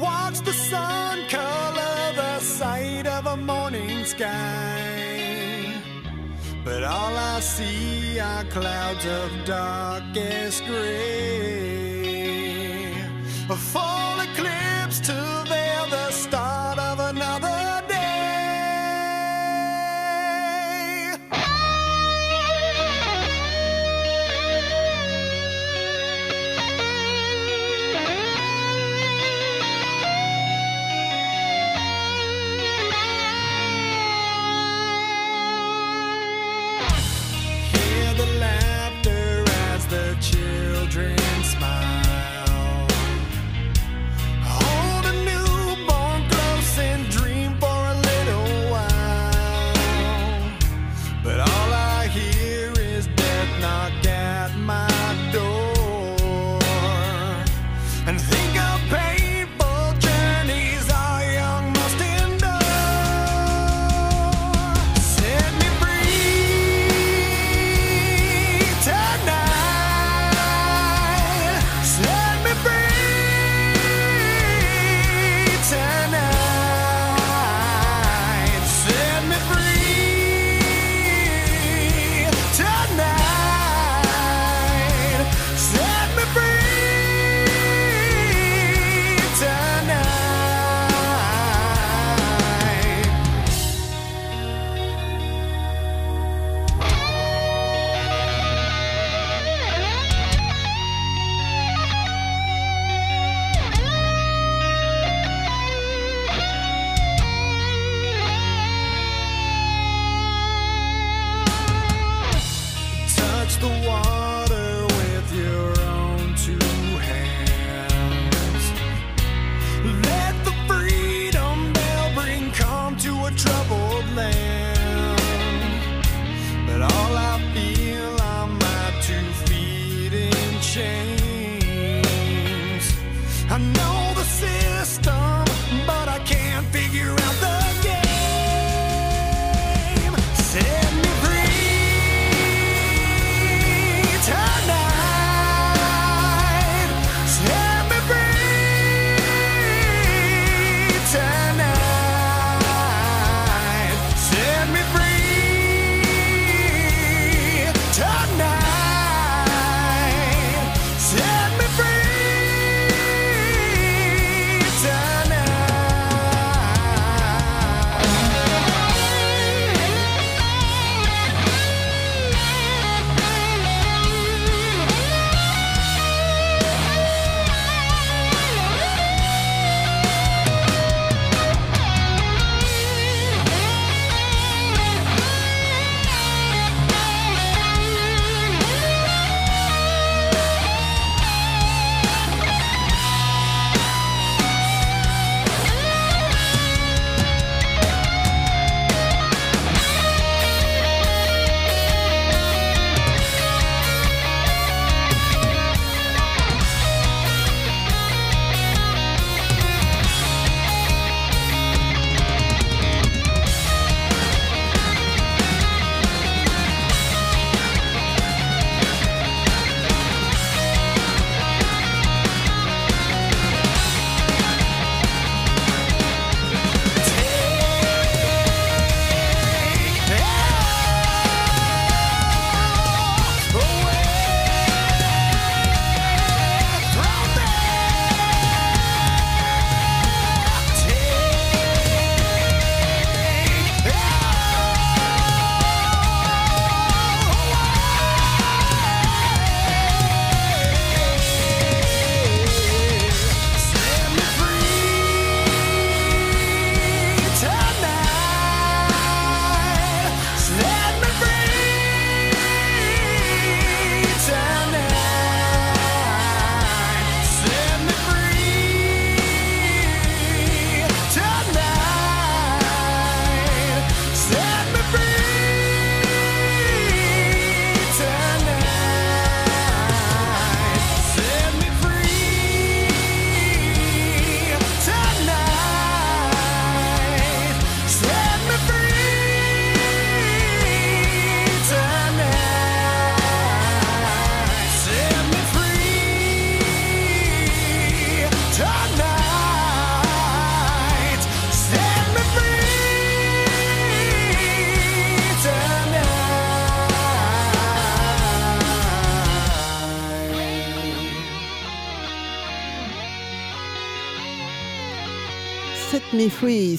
Watch the sun color the sight of a morning sky. But all I see are clouds of darkest gray. For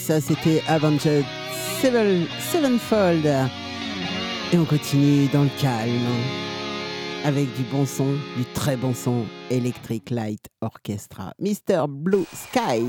ça c'était Avenged Seven, Sevenfold. Et on continue dans le calme avec du bon son, du très bon son Electric Light Orchestra, Mr. Blue Sky.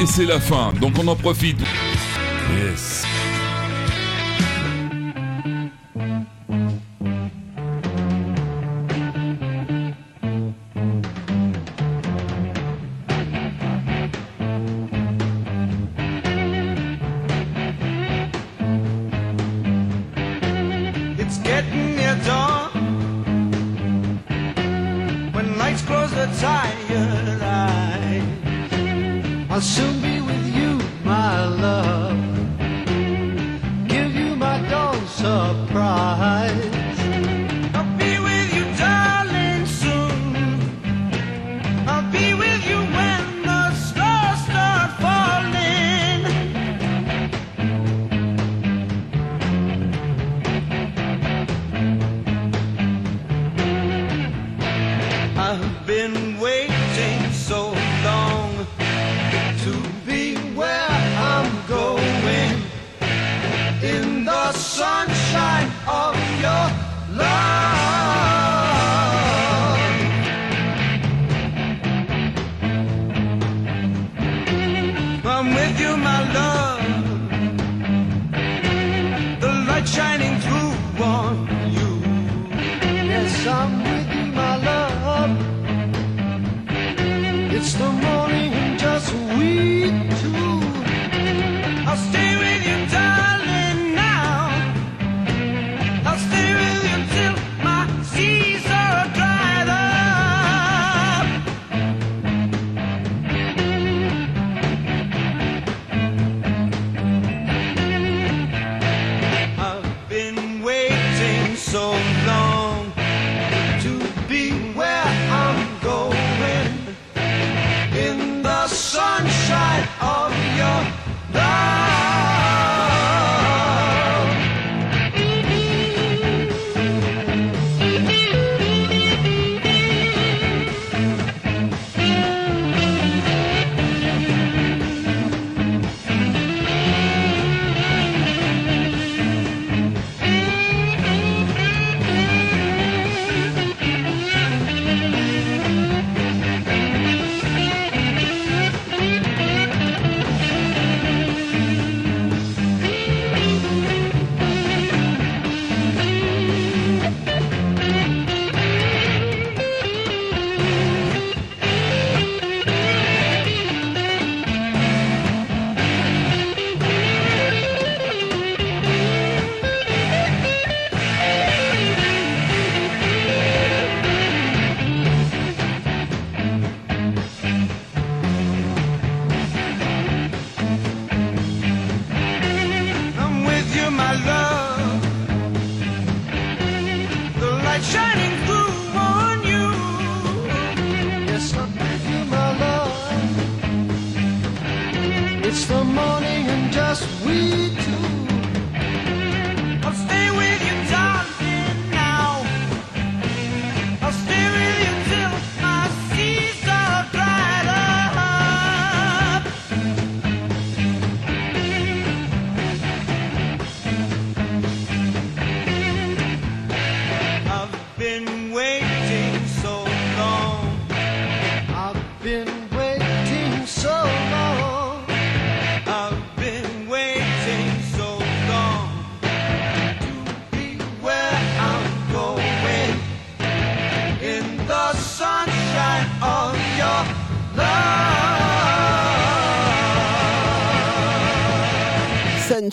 et c'est la fin, donc on en profite. Yes.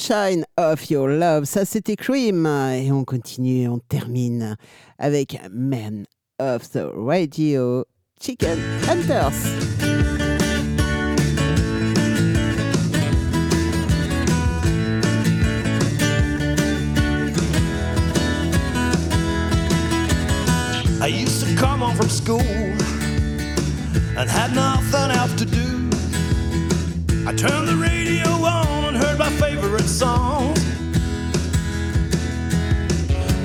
Sunshine of Your Love. Ça, c'était Cream. Et on continue, on termine avec Man of the Radio, Chicken Hunters. I used to come home from school and had nothing else to do. I turned the radio favorite songs.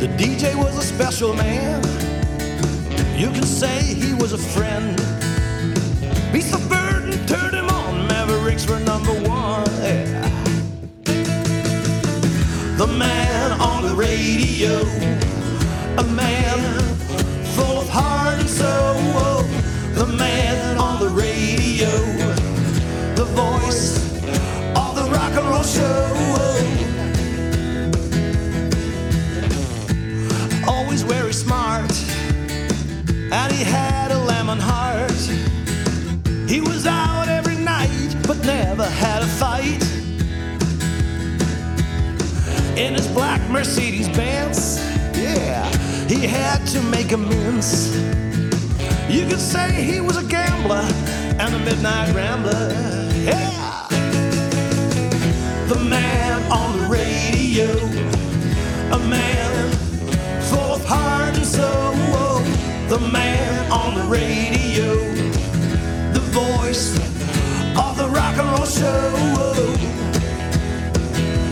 The DJ was a special man. You could say he was a friend. Beat the bird turned him on. Mavericks were number one. Yeah. The man on the radio, a man black Mercedes Benz. Yeah, he had to make amends. You could say he was a gambler and a midnight rambler. Yeah, the man on the radio, a man full of heart and soul. The man on the radio, the voice of the rock and roll show.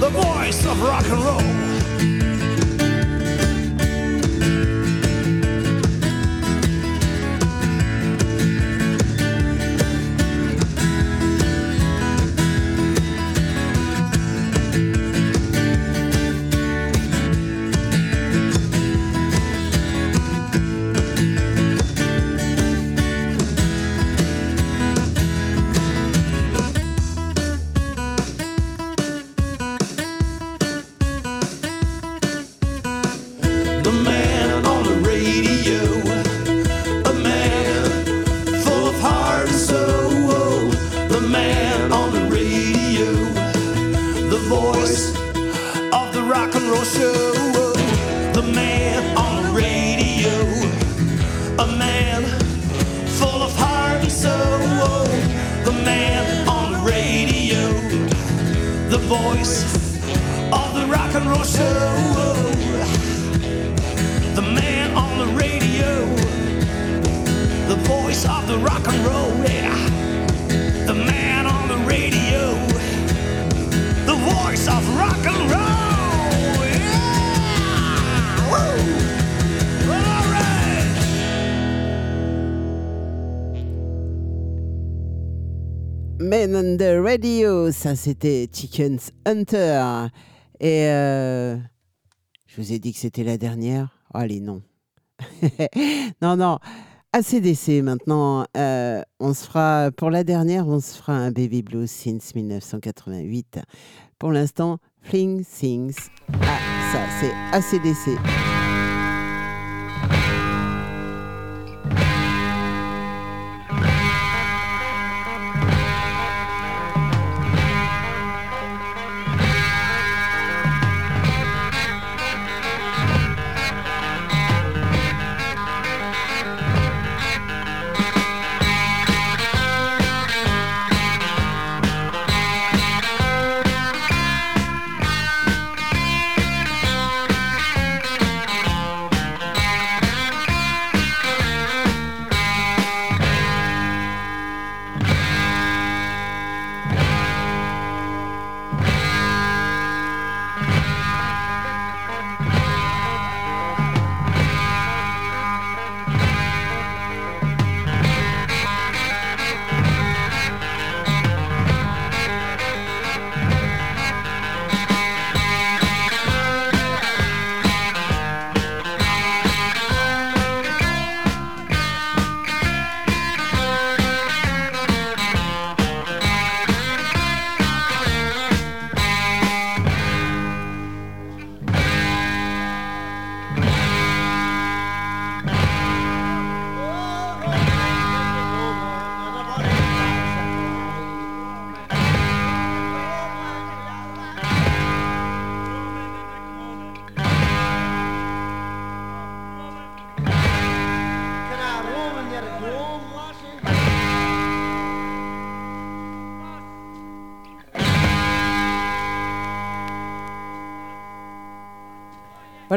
The voice of rock and roll. Radio, ça c'était Chickens Hunter. Et euh, je vous ai dit que c'était la dernière. Oh, allez, non. non, non. ACDC maintenant. euh, on se fera, pour la dernière, on se fera un Baby Blues since 1988. Pour l'instant, Fling Things. Ah, ça, c'est ACDC.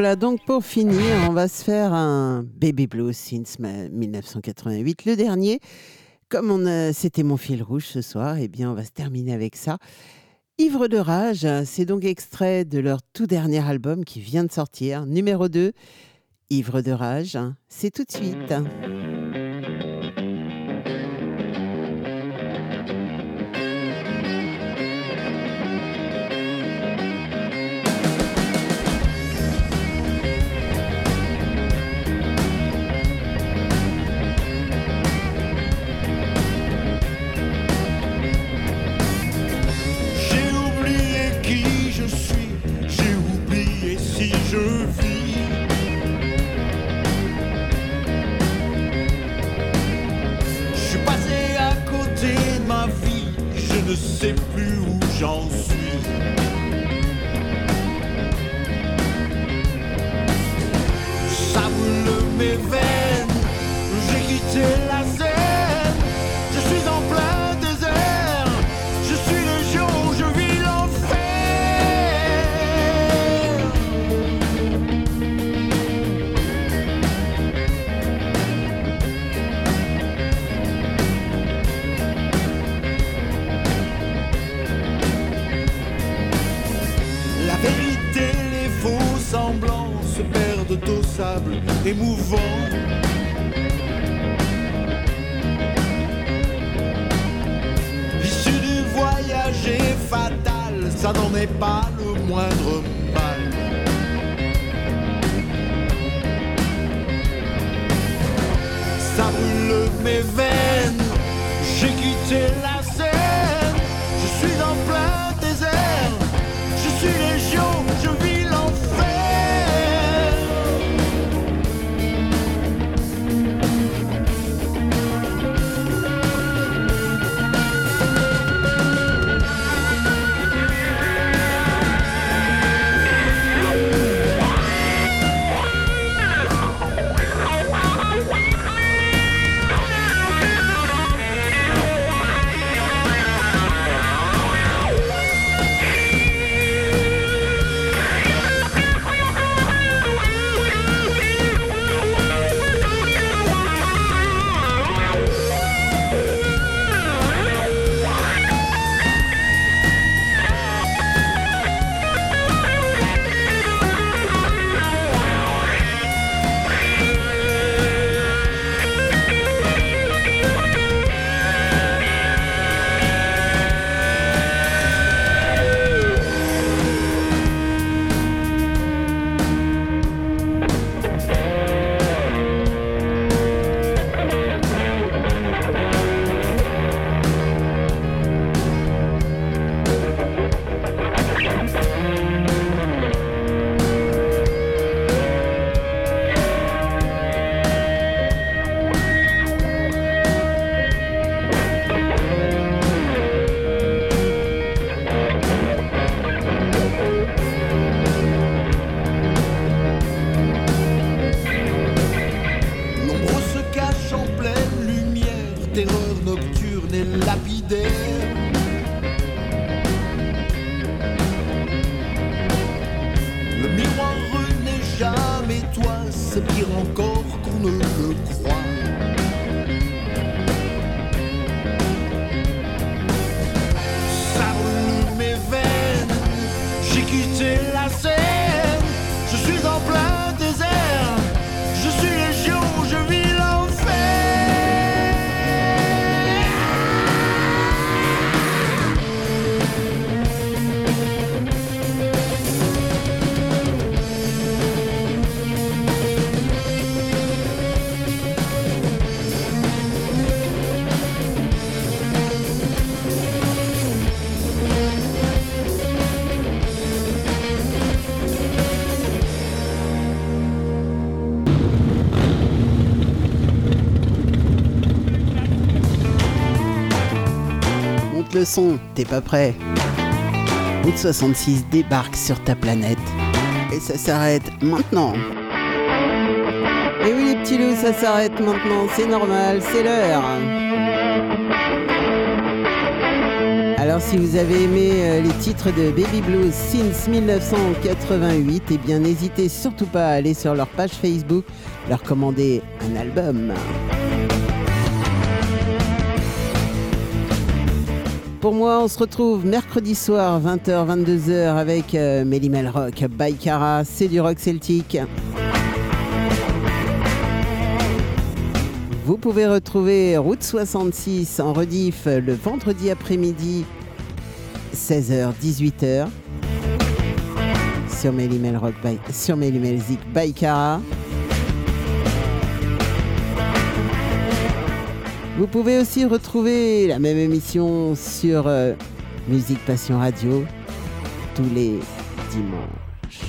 Voilà, donc pour finir, on va se faire un Baby Blues since ma- 1988, le dernier. Comme c'était mon fil rouge ce soir, eh bien, on va se terminer avec ça. Ivre de rage, c'est donc extrait de leur tout dernier album qui vient de sortir, numéro 2. Ivre de rage, c'est tout de suite. ne sais plus où j'en suis. Ça brûle mes veines, j'ai quitté la scène. Émouvant. L'issue du voyage est fatale, ça n'en est pas le moindre mal. Ça brûle mes veines, j'ai quitté la son, t'es pas prêt. Route 66 débarque sur ta planète. Et ça s'arrête maintenant. Et oui les petits loups, ça s'arrête maintenant, c'est normal, c'est l'heure. Alors si vous avez aimé euh, les titres de Baby Blues since 1988, eh bien n'hésitez surtout pas à aller sur leur page Facebook, leur commander un album. Pour moi, on se retrouve mercredi soir, 20h, 22h avec euh, Melly Mel Rock, by Cara, c'est du rock celtique. Vous pouvez retrouver Route 66 en rediff le vendredi après-midi, 16h, 18h, sur Melly Mel Rock, sur Melly Mel Zik, by Vous pouvez aussi retrouver la même émission sur euh, Musique Passion Radio tous les dimanches.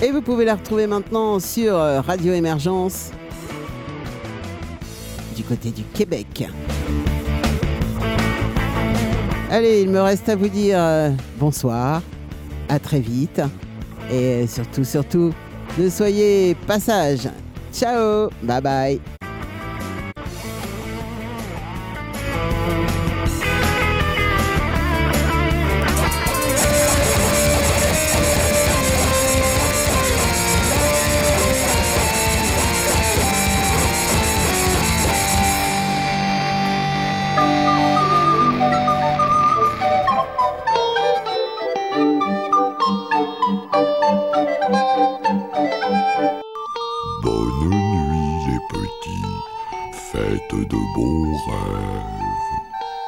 Et vous pouvez la retrouver maintenant sur euh, Radio Émergence du côté du Québec. Allez, il me reste à vous dire euh, bonsoir à très vite. Et surtout, surtout, ne soyez pas sages. Ciao, bye bye.